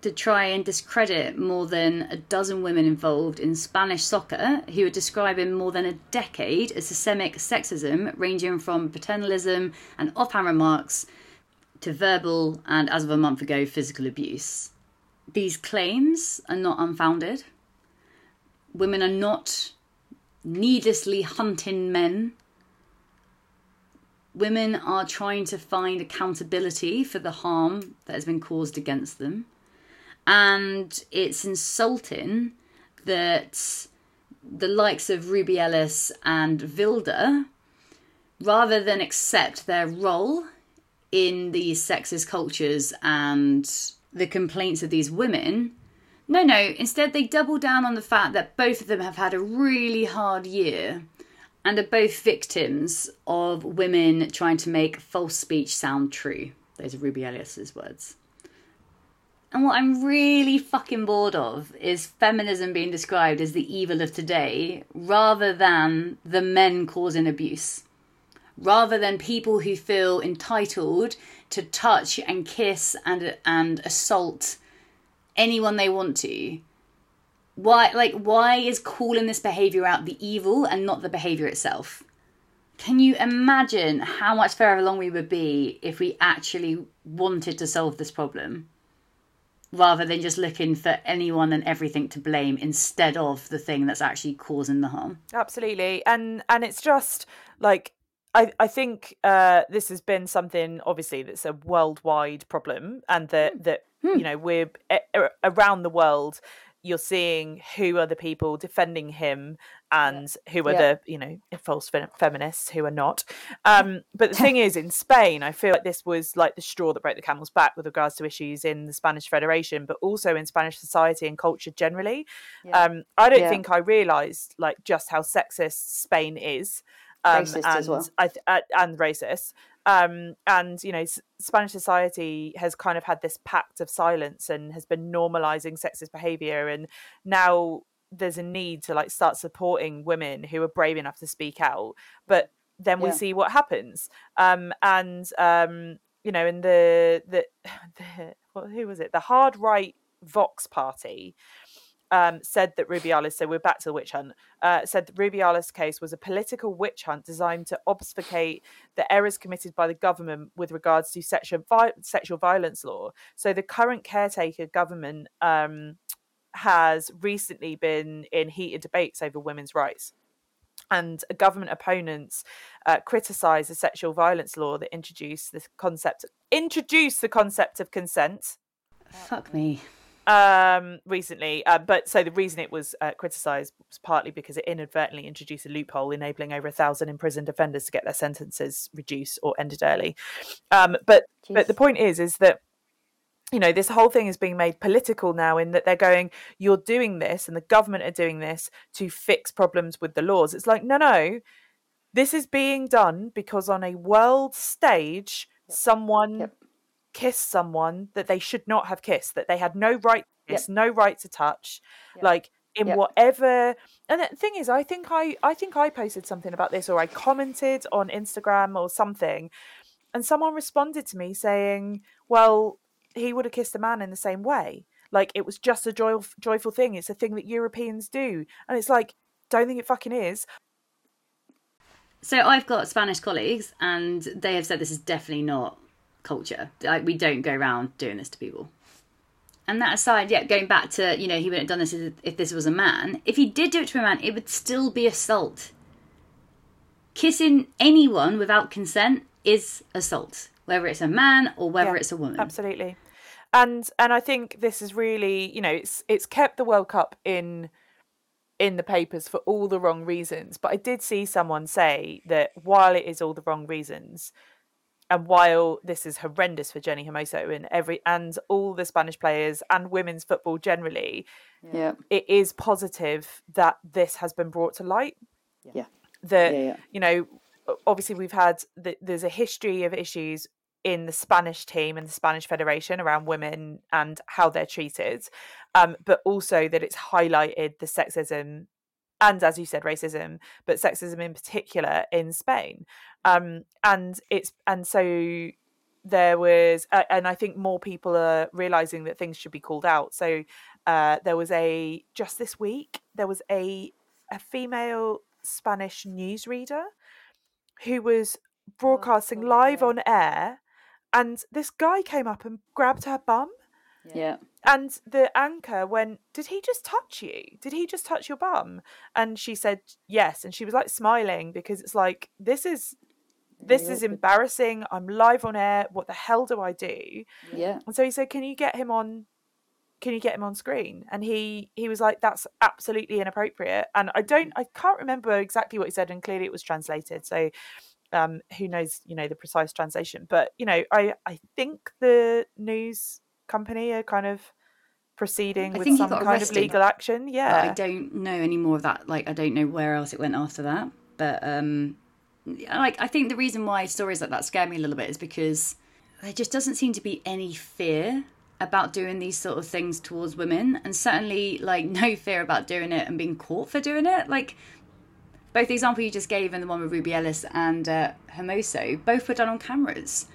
to try and discredit more than a dozen women involved in Spanish soccer who are describing more than a decade of systemic sexism, ranging from paternalism and offhand remarks to verbal and, as of a month ago, physical abuse. These claims are not unfounded. Women are not needlessly hunting men women are trying to find accountability for the harm that has been caused against them. And it's insulting that the likes of Rubiales and Vilda, rather than accept their role in these sexist cultures and the complaints of these women, no, no, instead they double down on the fact that both of them have had a really hard year and are both victims of women trying to make false speech sound true. Those are Rubiales's words. And what I'm really fucking bored of is feminism being described as the evil of today rather than the men causing abuse. Rather than people who feel entitled to touch and kiss and, and assault anyone they want to why like why is calling this behavior out the evil and not the behavior itself can you imagine how much further along we would be if we actually wanted to solve this problem rather than just looking for anyone and everything to blame instead of the thing that's actually causing the harm absolutely and and it's just like I, I think uh, this has been something obviously that's a worldwide problem and that hmm. that hmm. you know we're around the world you're seeing who are the people defending him and yeah. who are yeah. the you know false feminists who are not um, but the thing is in spain i feel like this was like the straw that broke the camel's back with regards to issues in the spanish federation but also in spanish society and culture generally yeah. um, i don't think i realized like just how sexist spain is um, racist and, as well. I, uh, and racist um, and you know, S- Spanish society has kind of had this pact of silence and has been normalizing sexist behavior, and now there's a need to like start supporting women who are brave enough to speak out. But then we yeah. see what happens, um, and um, you know, in the the, the what, who was it? The hard right Vox party um, said that Rubiales, so we're back to the witch hunt, uh, said that Rubiales' case was a political witch hunt designed to obfuscate the errors committed by the government with regards to sexual, vi- sexual violence law. So the current caretaker government um, has recently been in heated debates over women's rights. And government opponents uh, criticise the sexual violence law that introduced the concept introduced the concept of consent. Fuck me um, recently. Uh, but so the reason it was uh, criticised was partly because it inadvertently introduced a loophole enabling over a thousand imprisoned offenders to get their sentences reduced or ended early. Um, but Jeez. but the point is is that you know this whole thing is being made political now in that they're going you're doing this and the government are doing this to fix problems with the laws it's like no no this is being done because on a world stage someone yep kiss someone that they should not have kissed, that they had no right to kiss, yep. no right to touch, yep. like in yep. whatever. And the thing is, I think I, I think I posted something about this, or I commented on Instagram or something, and someone responded to me saying, "Well, he would have kissed a man in the same way. Like it was just a joy, joyful thing. It's a thing that Europeans do." And it's like, don't think it fucking is. So I've got Spanish colleagues, and they have said this is definitely not culture. Like we don't go around doing this to people. And that aside, yeah, going back to you know he wouldn't have done this if this was a man. If he did do it to a man, it would still be assault. Kissing anyone without consent is assault, whether it's a man or whether yeah, it's a woman. Absolutely, and and I think this is really you know it's it's kept the World Cup in in the papers for all the wrong reasons. But I did see someone say that while it is all the wrong reasons, and while this is horrendous for Jenni Hermoso and every and all the Spanish players and women's football generally, Yeah. it is positive that this has been brought to light. Yeah. That Yeah, yeah. you know, obviously we've had the, there's a history of issues in the Spanish team and the Spanish Federation around women and how they're treated, um, but also that it's highlighted the sexism and, as you said, racism, but sexism in particular in Spain. Um, and it's and so there was, uh, and I think more people are realizing that things should be called out. So uh, there was a just this week there was a a female Spanish newsreader who was broadcasting God, live on air, and this guy came up and grabbed her bum. Yeah. And the anchor went, Did he just touch you? Did he just touch your bum? And she said, Yes. And she was like smiling because it's like, This is. This is embarrassing. I'm live on air. What the hell do I do? Yeah. And so he said, "Can you get him on? Can you get him on screen?" And he he was like, "That's absolutely inappropriate." And I don't, I can't remember exactly what he said, and clearly it was translated. So um, who knows, you know, the precise translation? But you know, I I think the news company are kind of proceeding I with some kind of legal action. Yeah, I don't know any more of that. Like, I don't know where else it went after that. But um, like, I think the reason why stories like that scare me a little bit is because there just doesn't seem to be any fear about doing these sort of things towards women, and certainly like no fear about doing it and being caught for doing it. Like both the example you just gave and the one with Rubiales and uh, Hermoso, both were done on cameras.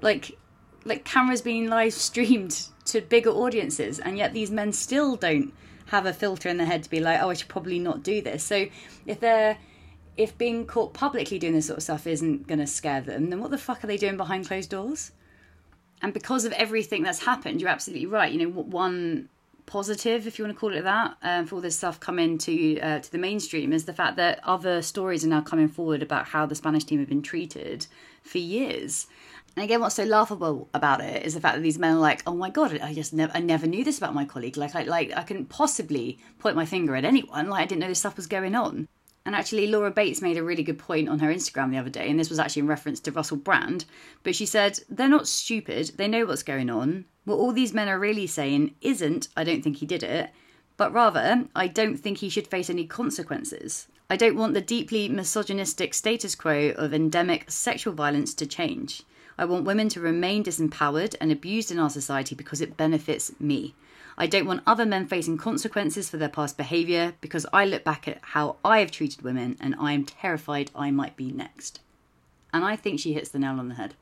Like, like cameras being live streamed to bigger audiences, and yet these men still don't have a filter in their head to be like, oh, I should probably not do this. So if they're if being caught publicly doing this sort of stuff isn't going to scare them, then what the fuck are they doing behind closed doors? And because of everything that's happened, you're absolutely right. You know, one positive, if you want to call it that, um, for all this stuff coming to uh, to the mainstream is the fact that other stories are now coming forward about how the Spanish team have been treated for years. And again, what's so laughable about it is the fact that these men are like, "Oh my god, I just never, I never knew this about my colleague. Like, I, like I couldn't possibly point my finger at anyone. Like, I didn't know this stuff was going on." And actually, Laura Bates made a really good point on her Instagram the other day, and this was actually in reference to Russell Brand. But she said, They're not stupid, they know what's going on. What all these men are really saying isn't, I don't think he did it, but rather, I don't think he should face any consequences. I don't want the deeply misogynistic status quo of endemic sexual violence to change. I want women to remain disempowered and abused in our society because it benefits me. I don't want other men facing consequences for their past behaviour because I look back at how I have treated women and I am terrified I might be next. And I think she hits the nail on the head.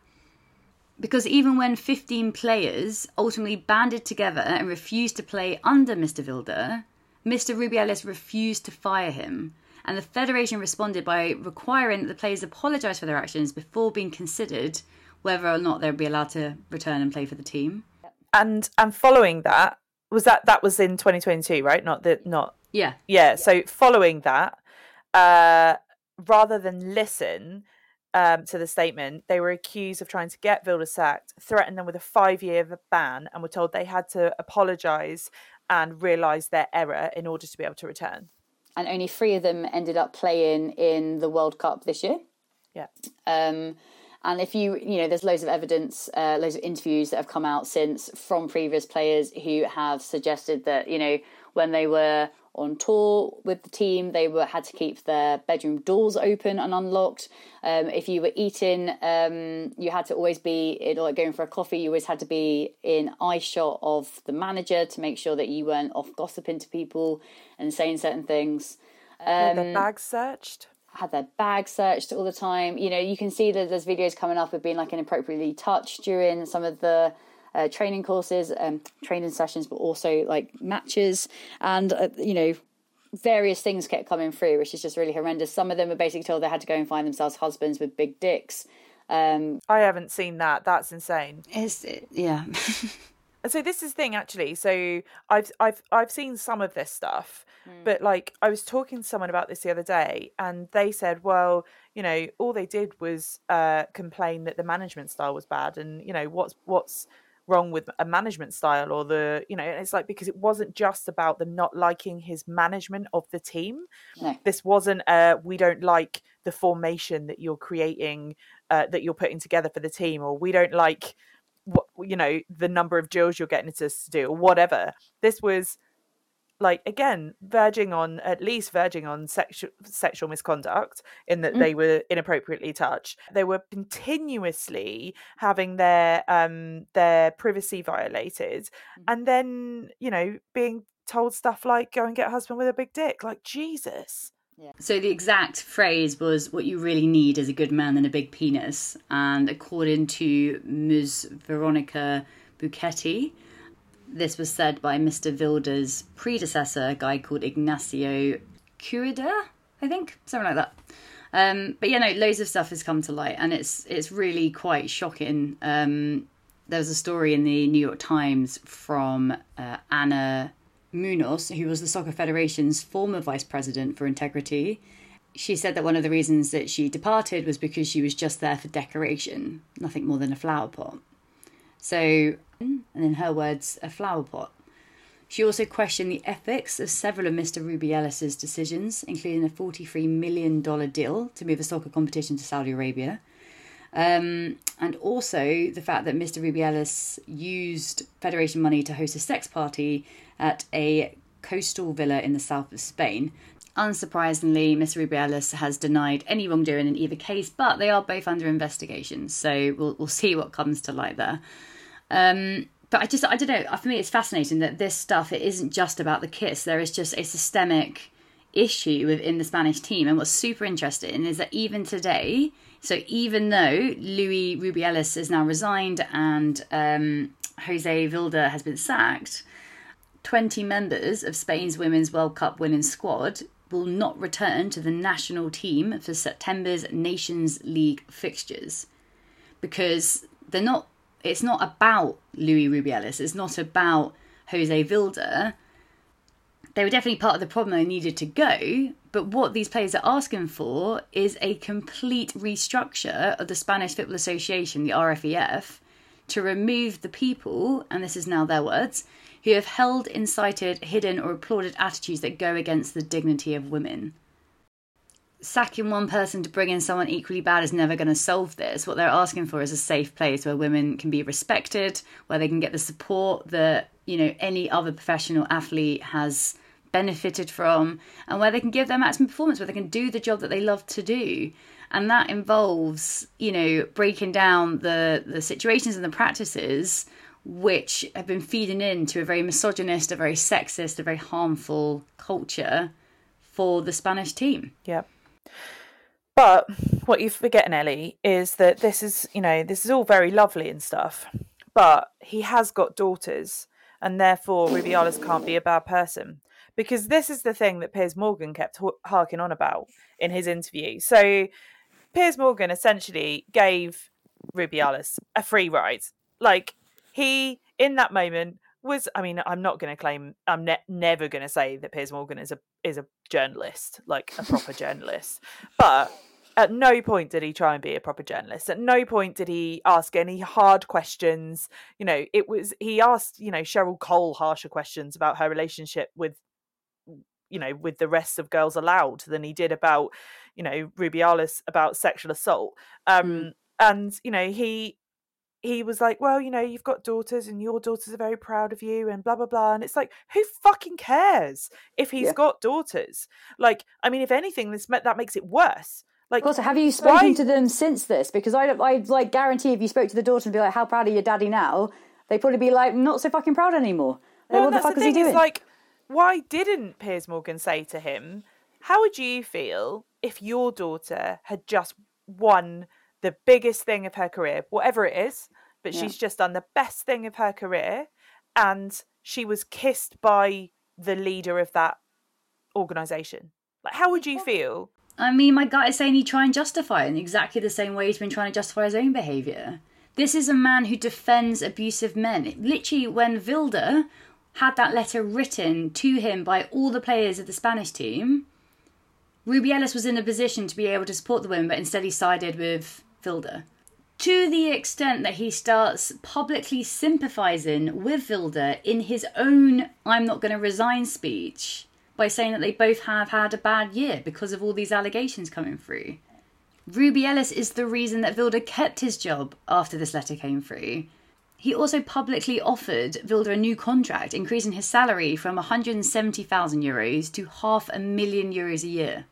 Because even when 15 players ultimately banded together and refused to play under Mr. Vilda, Mr. Rubiales refused to fire him. And the Federation responded by requiring that the players apologise for their actions before being considered whether or not they'd be allowed to return and play for the team. and and following that was that that was in 2022, right? Not the not Yeah, yeah so following that uh rather than listen um, to the statement they were accused of trying to get Vilda sacked threatened them with a five year ban and were told they had to apologize and realize their error in order to be able to return And only three of them ended up playing in the World Cup this year. yeah Um, and if you, you know, there's loads of evidence, uh, loads of interviews that have come out since from previous players who have suggested that, you know, when they were on tour with the team, they were had to keep their bedroom doors open and unlocked. Um, if you were eating, um, you had to always be in, like going for a coffee. You always had to be in eye shot of the manager to make sure that you weren't off gossiping to people and saying certain things Had their bags searched had their bag searched all the time. You know, you can see that there's videos coming up of being like inappropriately touched during some of the uh, training courses, um, training sessions, but also like matches, and uh, you know, various things kept coming through, which is just really horrendous. Some of them were basically told they had to go and find themselves husbands with big dicks. Um, i haven't seen that that's insane Is it? yeah. And so this is the thing actually. So I've I've I've seen some of this stuff, but like I was talking to someone about this the other day, and they said, well, you know, all they did was uh, complain that the management style was bad, and you know, what's what's wrong with a management style or the you know it's like because it wasn't just about them not liking his management of the team No. this wasn't uh we don't like the formation that you're creating, uh, that you're putting together for the team, or we don't like what you know the number of drills you're getting us to do, or whatever. This was like again verging on at least verging on sexual sexual misconduct in that mm. they were inappropriately touched they were continuously having their um their privacy violated mm. and then you know being told stuff like go and get a husband with a big dick like jesus So the exact phrase was, "What you really need is a good man and a big penis." And according to Ms. Veronica Boquete, this was said by Mr. Vilda's predecessor, a guy called Ignacio Quereda, I think, something like that. Um, but yeah, no, loads of stuff has come to light, and it's it's really quite shocking. Um, there was a story in the New York Times from uh, Ana Munoz, who was the Soccer Federation's former vice president for integrity. She said that one of the reasons that she departed was because she was just there for decoration, nothing more than a flower pot. So and in her words, a flower pot. She also questioned the ethics of several of Mr. Rubiales' decisions, including a $43 million deal to move a soccer competition to Saudi Arabia. Um, and also the fact that Mr. Rubiales used Federation money to host a sex party at a coastal villa in the south of Spain. Unsurprisingly, Mr. Rubiales has denied any wrongdoing in either case, but they are both under investigation, so we'll, we'll see what comes to light there. Um, but I just I don't know. For me, it's fascinating that this stuff it isn't just about the kiss. There is just a systemic issue within the Spanish team. And what's super interesting is that even today, so even though Luis Rubiales is now resigned and um, Jose Vilda has been sacked, 20 members of Spain's Women's World Cup winning squad will not return to the national team for September's Nations League fixtures because they're not it's not about Luis Rubiales. It's not about Jose Vilda. They were definitely part of the problem. They needed to go, but what these players are asking for is a complete restructure of the Spanish Football Association, the RFEF, to remove the people, and this is now their words, who have held, incited, hidden, or applauded attitudes that go against the dignity of women sacking one person to bring in someone equally bad is never going to solve this. What they're asking for is a safe place where women can be respected, where they can get the support that, you know, any other professional athlete has benefited from, and where they can give their maximum performance, where they can do the job that they love to do. And that involves, you know, breaking down the, the situations and the practices which have been feeding into a very misogynist, a very sexist, a very harmful culture for the Spanish team. Yep. But what you're forgetting, Ellie, is that this is, you know, this is all very lovely and stuff. But he has got daughters, and therefore Rubiales can't be a bad person. Because this is the thing that Piers Morgan kept harking on about in his interview. So Piers Morgan essentially gave Rubiales a free ride. Like he, in that moment, was I mean I'm not going to claim I'm ne- never going to say that Piers Morgan is a is a journalist like a proper journalist but at no point did he try and be a proper journalist. At no point did he ask any hard questions. You know it was he asked you know Cheryl Cole harsher questions about her relationship with you know with the rest of girls aloud than he did about you know Rubiales about sexual assault. Um mm. and you know he he was like, Well, you know, you've got daughters and your daughters are very proud of you and blah, blah, blah. And it's like, who fucking cares if he's yeah. got daughters? Like, I mean, if anything, this that makes it worse. Like, also, have you spoken why... to them since this? Because I, I like guarantee if you spoke to the daughter and be like, How proud are your daddy now? They'd probably be like, Not so fucking proud anymore. Well, what the fuck the is he doing? Is like, why didn't Piers Morgan say to him, How would you feel if your daughter had just won? the biggest thing of her career, whatever it is, but yeah. she's just done the best thing of her career. And she was kissed by the leader of that organization. Like, how would you feel? I mean, my gut is saying he'd try and justify it in exactly the same way he's been trying to justify his own behaviour. This is a man who defends abusive men. Literally, when Vilda had that letter written to him by all the players of the Spanish team, Rubiales was in a position to be able to support the women, but instead he sided with Vilda. To the extent that he starts publicly sympathising with Vilda in his own I'm not going to resign speech by saying that they both have had a bad year because of all these allegations coming through. Rubiales is the reason that Vilda kept his job after this letter came through. He also publicly offered Vilda a new contract, increasing his salary from 170,000 euros to half a million euros a year.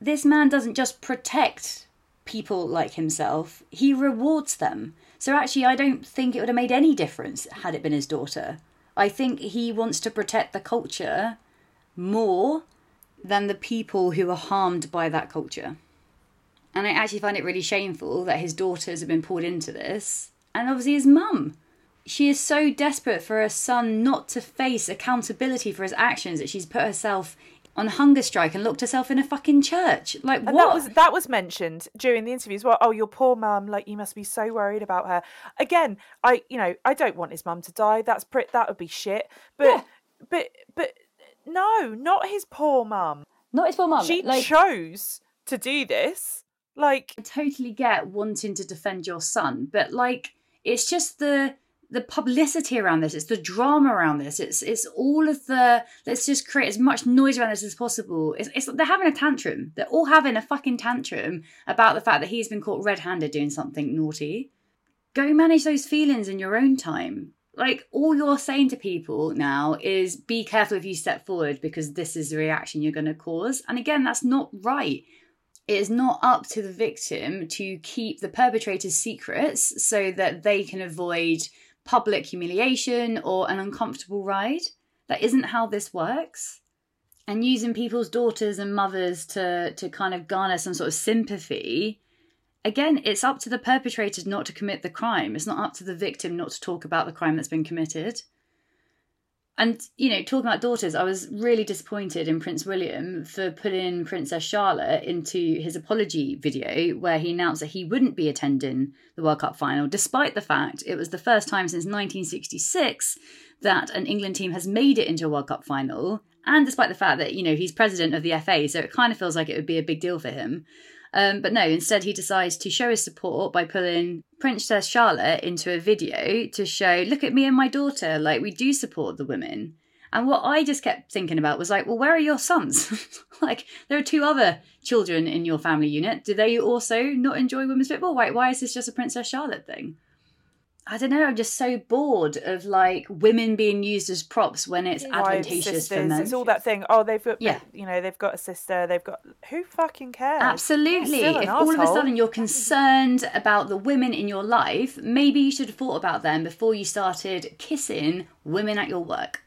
This man doesn't just protect people like himself, he rewards them. So actually, I don't think it would have made any difference had it been his daughter. I think he wants to protect the culture more than the people who are harmed by that culture. And I actually find it really shameful that his daughters have been pulled into this. And obviously his mum. She is so desperate for her son not to face accountability for his actions that she's put herself on hunger strike and locked herself in a fucking church. Like And what? that was that was mentioned during the interviews. as well. Oh, your poor mum, like you must be so worried about her. Again, I you know, I don't want his mum to die. That's pretty that would be shit. But Yeah. but but no, not his poor mum. Not his poor mum. She like, chose to do this. Like I totally get wanting to defend your son, but like it's just the the publicity around this, it's the drama around this, it's it's all of the let's just create as much noise around this as possible. It's, it's they're having a tantrum. They're all having a fucking tantrum about the fact that he's been caught red-handed doing something naughty. Go manage those feelings in your own time. Like all you're saying to people now is be careful if you step forward because this is the reaction you're going to cause. And again, that's not right it is not up to the victim to keep the perpetrator's secrets so that they can avoid public humiliation or an uncomfortable ride. That isn't how this works. And using people's daughters and mothers to, to kind of garner some sort of sympathy, again, it's up to the perpetrators not to commit the crime. It's not up to the victim not to talk about the crime that's been committed. And, you know, talking about daughters, I was really disappointed in Prince William for putting Princess Charlotte into his apology video where he announced that he wouldn't be attending the World Cup final, despite the fact it was the first time since 1966 that an England team has made it into a World Cup final, and despite the fact that, you know, he's president of the FA, so it kind of feels like it would be a big deal for him. Um, but no, instead he decides to show his support by pulling Princess Charlotte into a video to show, look at me and my daughter, like we do support the women. And what I just kept thinking about was like, well, where are your sons? like, there are two other children in your family unit. Do they also not enjoy women's football? Why, why is this just a Princess Charlotte thing? I don't know. I'm just so bored of like women being used as props when it's wives, advantageous for sisters, men. It's all that thing. Oh, they've got Yeah. you know, they've got a sister, they've got who fucking cares? Absolutely. If all of a sudden you're concerned about the women in your life, maybe you should have thought about them before you started kissing women at your work.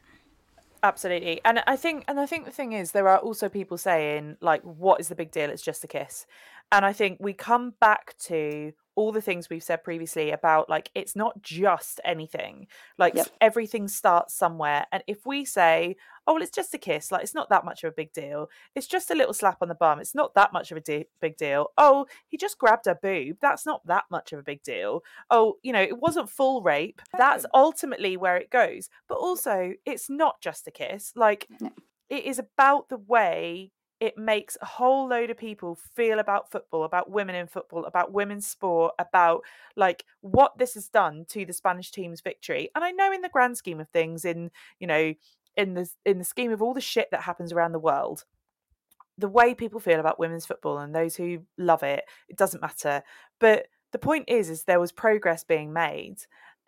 Absolutely. And I think and I think the thing is there are also people saying like what is the big deal? It's just a kiss. And I think we come back to all the things we've said previously about like it's not just anything. Like Yep. everything starts somewhere and if we say oh well it's just a kiss like it's not that much of a big deal. It's just a little slap on the bum. It's not that much of a de- big deal. Oh, he just grabbed a boob. That's not that much of a big deal. Oh, you know, it wasn't full rape. That's ultimately where it goes. But also, it's not just a kiss. Like, No. it is about the way it makes a whole load of people feel about football, about women in football, about women's sport, about like what this has done to the Spanish team's victory. And I know in the grand scheme of things, in you know, in the in the scheme of all the shit that happens around the world, the way people feel about women's football and those who love it, it doesn't matter. But the point is, is there was progress being made,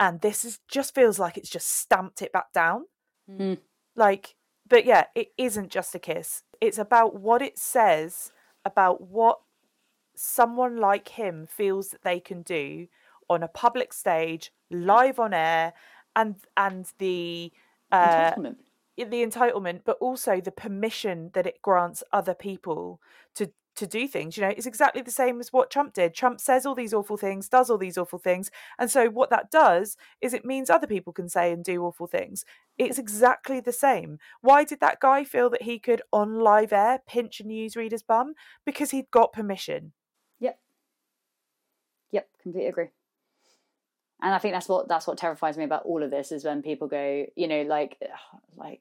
and this is just feels like it's just stamped it back down. Mm. Like, but yeah, it isn't just a kiss. It's about what it says about what someone like him feels that they can do on a public stage, live on air, and and the uh, Entitlement. the entitlement, but also the permission that it grants other people to to do things. You know, it's exactly the same as what Trump did. Trump says all these awful things, does all these awful things, and so what that does is it means other people can say and do awful things. It's exactly the same. Why did that guy feel that he could on live air pinch a newsreader's bum? Because he'd got permission. Yep. Yep, completely agree. And I think that's what that's what terrifies me about all of this is when people go, you know, like like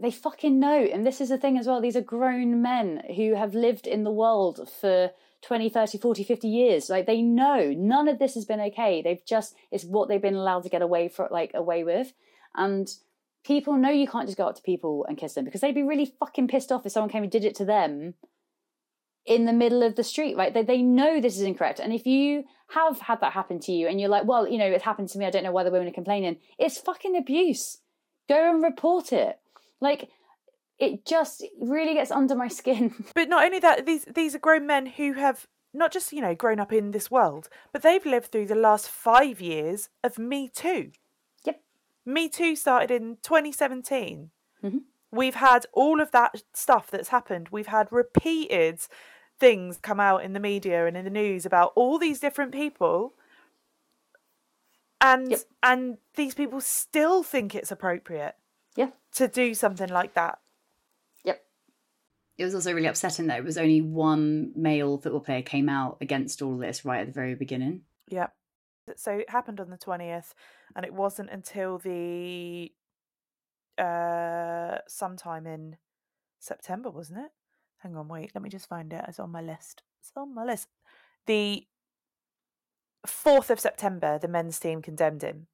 they fucking know. And this is the thing as well. These are grown men who have lived in the world for 20, 30, 40, 50 years. Like they know none of this has been okay. They've just it's what they've been allowed to get away for like away with. And people know you can't just go up to people and kiss them because they'd be really fucking pissed off if someone came and did it to them in the middle of the street, right? They, they know this is incorrect. And if you have had that happen to you and you're like, well, you know, it happened to me, I don't know why the women are complaining, it's fucking abuse. Go and report it. Like, it just really gets under my skin. But not only that, these these are grown men who have not just you know grown up in this world, but they've lived through the last five years of Me Too. Yep. Me Too started in 2017. Mhm. We've had all of that stuff that's happened. We've had repeated things come out in the media and in the news about all these different people. And Yep. and these people still think it's appropriate Yeah. to do something like that. Yep. It was also really upsetting that it was only one male football player came out against all this right at the very beginning. Yeah. So it happened on the 20th, and it wasn't until the uh sometime in September, wasn't it? Hang on, wait, let me just find it. It's on my list. It's on my list. The 4th of September, the men's team condemned him.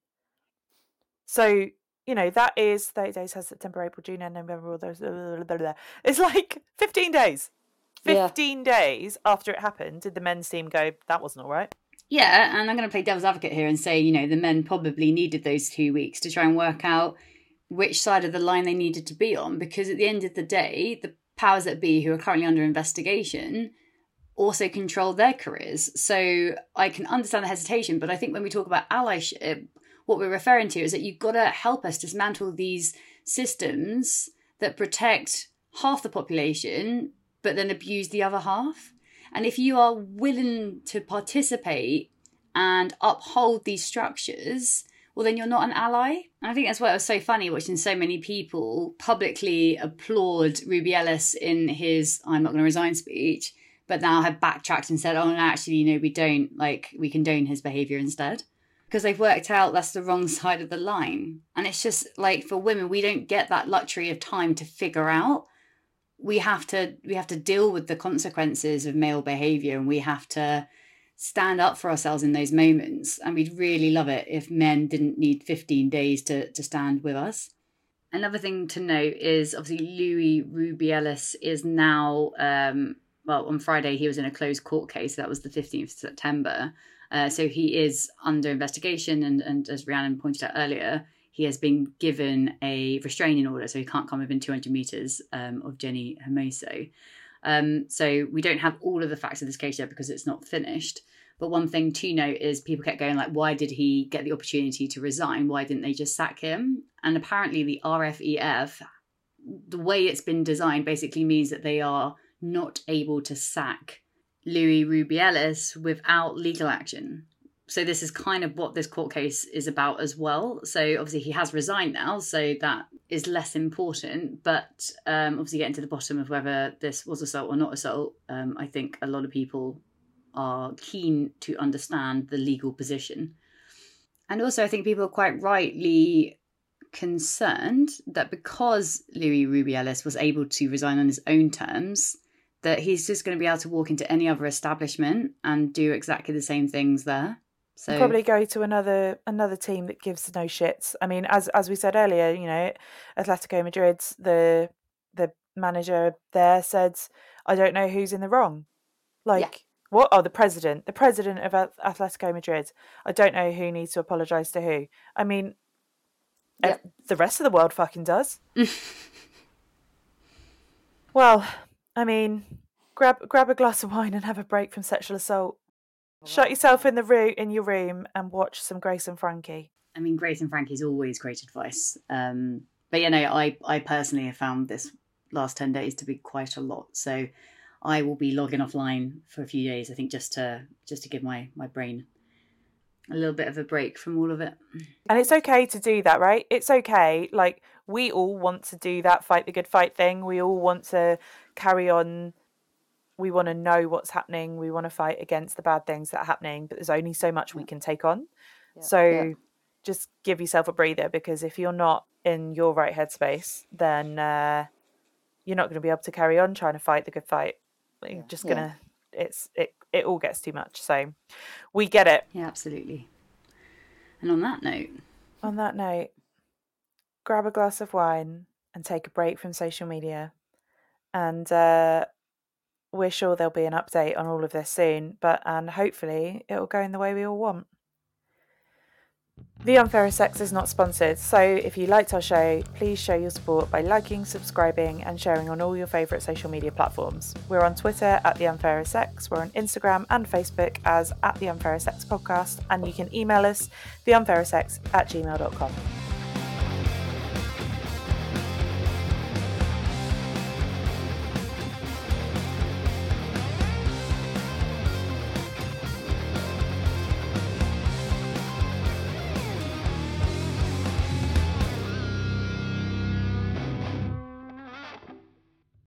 So, you know, that is 30 days has September, April, June, and November, all those. Blah, blah, blah. It's like 15 days. Yeah. 15 days after it happened, did the men's team go, that wasn't all right? Yeah, and I'm going to play devil's advocate here and say, you know, the men probably needed those two weeks to try and work out which side of the line they needed to be on, because at the end of the day, the powers that be who are currently under investigation also control their careers. So I can understand the hesitation, but I think when we talk about allyship, what we're referring to is that you've got to help us dismantle these systems that protect half the population but then abuse the other half. And if you are willing to participate and uphold these structures, well, then you're not an ally. And I think that's why it was so funny watching so many people publicly applaud Rubiales in his I'm not going to resign speech, but now have backtracked and said, oh, no, actually, you know, we don't, like, we condone his behaviour instead. Because they've worked out that's the wrong side of the line. And it's just like for women, we don't get that luxury of time to figure out. We have to we have to deal with the consequences of male behavior and we have to stand up for ourselves in those moments. And we'd really love it if men didn't need 15 days to to stand with us. Another thing to note is obviously Luis Rubiales is now um well on friday he was in a closed court case. That was the 15th of september uh, so he is under investigation and and as rhiannon pointed out earlier he has been given a restraining order, so he can't come within 200 meters um, of Jenni Hermoso. Um, so we don't have all of the facts of this case yet because it's not finished. But one thing to note is people kept going like, why did he get the opportunity to resign? Why didn't they just sack him? And apparently the RFEF, the way it's been designed, basically means that they are not able to sack Luis Rubiales without legal action so this is kind of what this court case is about as well. So obviously he has resigned now, so that is less important. But um, obviously getting to the bottom of whether this was assault or not assault, um, I think a lot of people are keen to understand the legal position. And also, I think people are quite rightly concerned that because Luis Rubiales was able to resign on his own terms, that he's just going to be able to walk into any other establishment and do exactly the same things there. So probably go to another another team that gives no shits. I mean, as as we said earlier, you know, Atletico Madrid's the the manager there said, "I don't know who's in the wrong." Like Yeah. what? Oh, the president, the president of Atletico Madrid. I don't know who needs to apologise to who. I mean, ev- the rest of the world fucking does. well, I mean, grab grab a glass of wine and have a break from sexual assault. Shut yourself in the room in your room and watch some Grace and Frankie. I mean, Grace and Frankie's always great advice. Um, but you know, I I personally have found this last ten days to be quite a lot. So I will be logging offline for a few days. I think just to just to give my my brain a little bit of a break from all of it. And it's okay to do that, right? It's okay. Like we all want to do that fight the good fight thing. We all want to carry on we want to know what's happening. We want to fight against the bad things that are happening, but there's only so much we can take on. so yeah. just give yourself a breather because if you're not in your right headspace, then uh, you're not going to be able to carry on trying to fight the good fight. You're just gonna. It's it. It all gets too much. So we get it. Yeah, absolutely. And on that note, On that note, grab a glass of wine and take a break from social media. And uh, we're sure there'll be an update on all of this soon, but and hopefully it will go in the way we all want. The Unfairer Sex is not sponsored, so if you liked our show, please show your support by liking, subscribing, and sharing on all your favourite social media platforms. We're on Twitter at The Unfairer Sex, we're on Instagram and Facebook as at The Unfairer Sex Podcast, and you can email us, theunfairersex at gmail.com.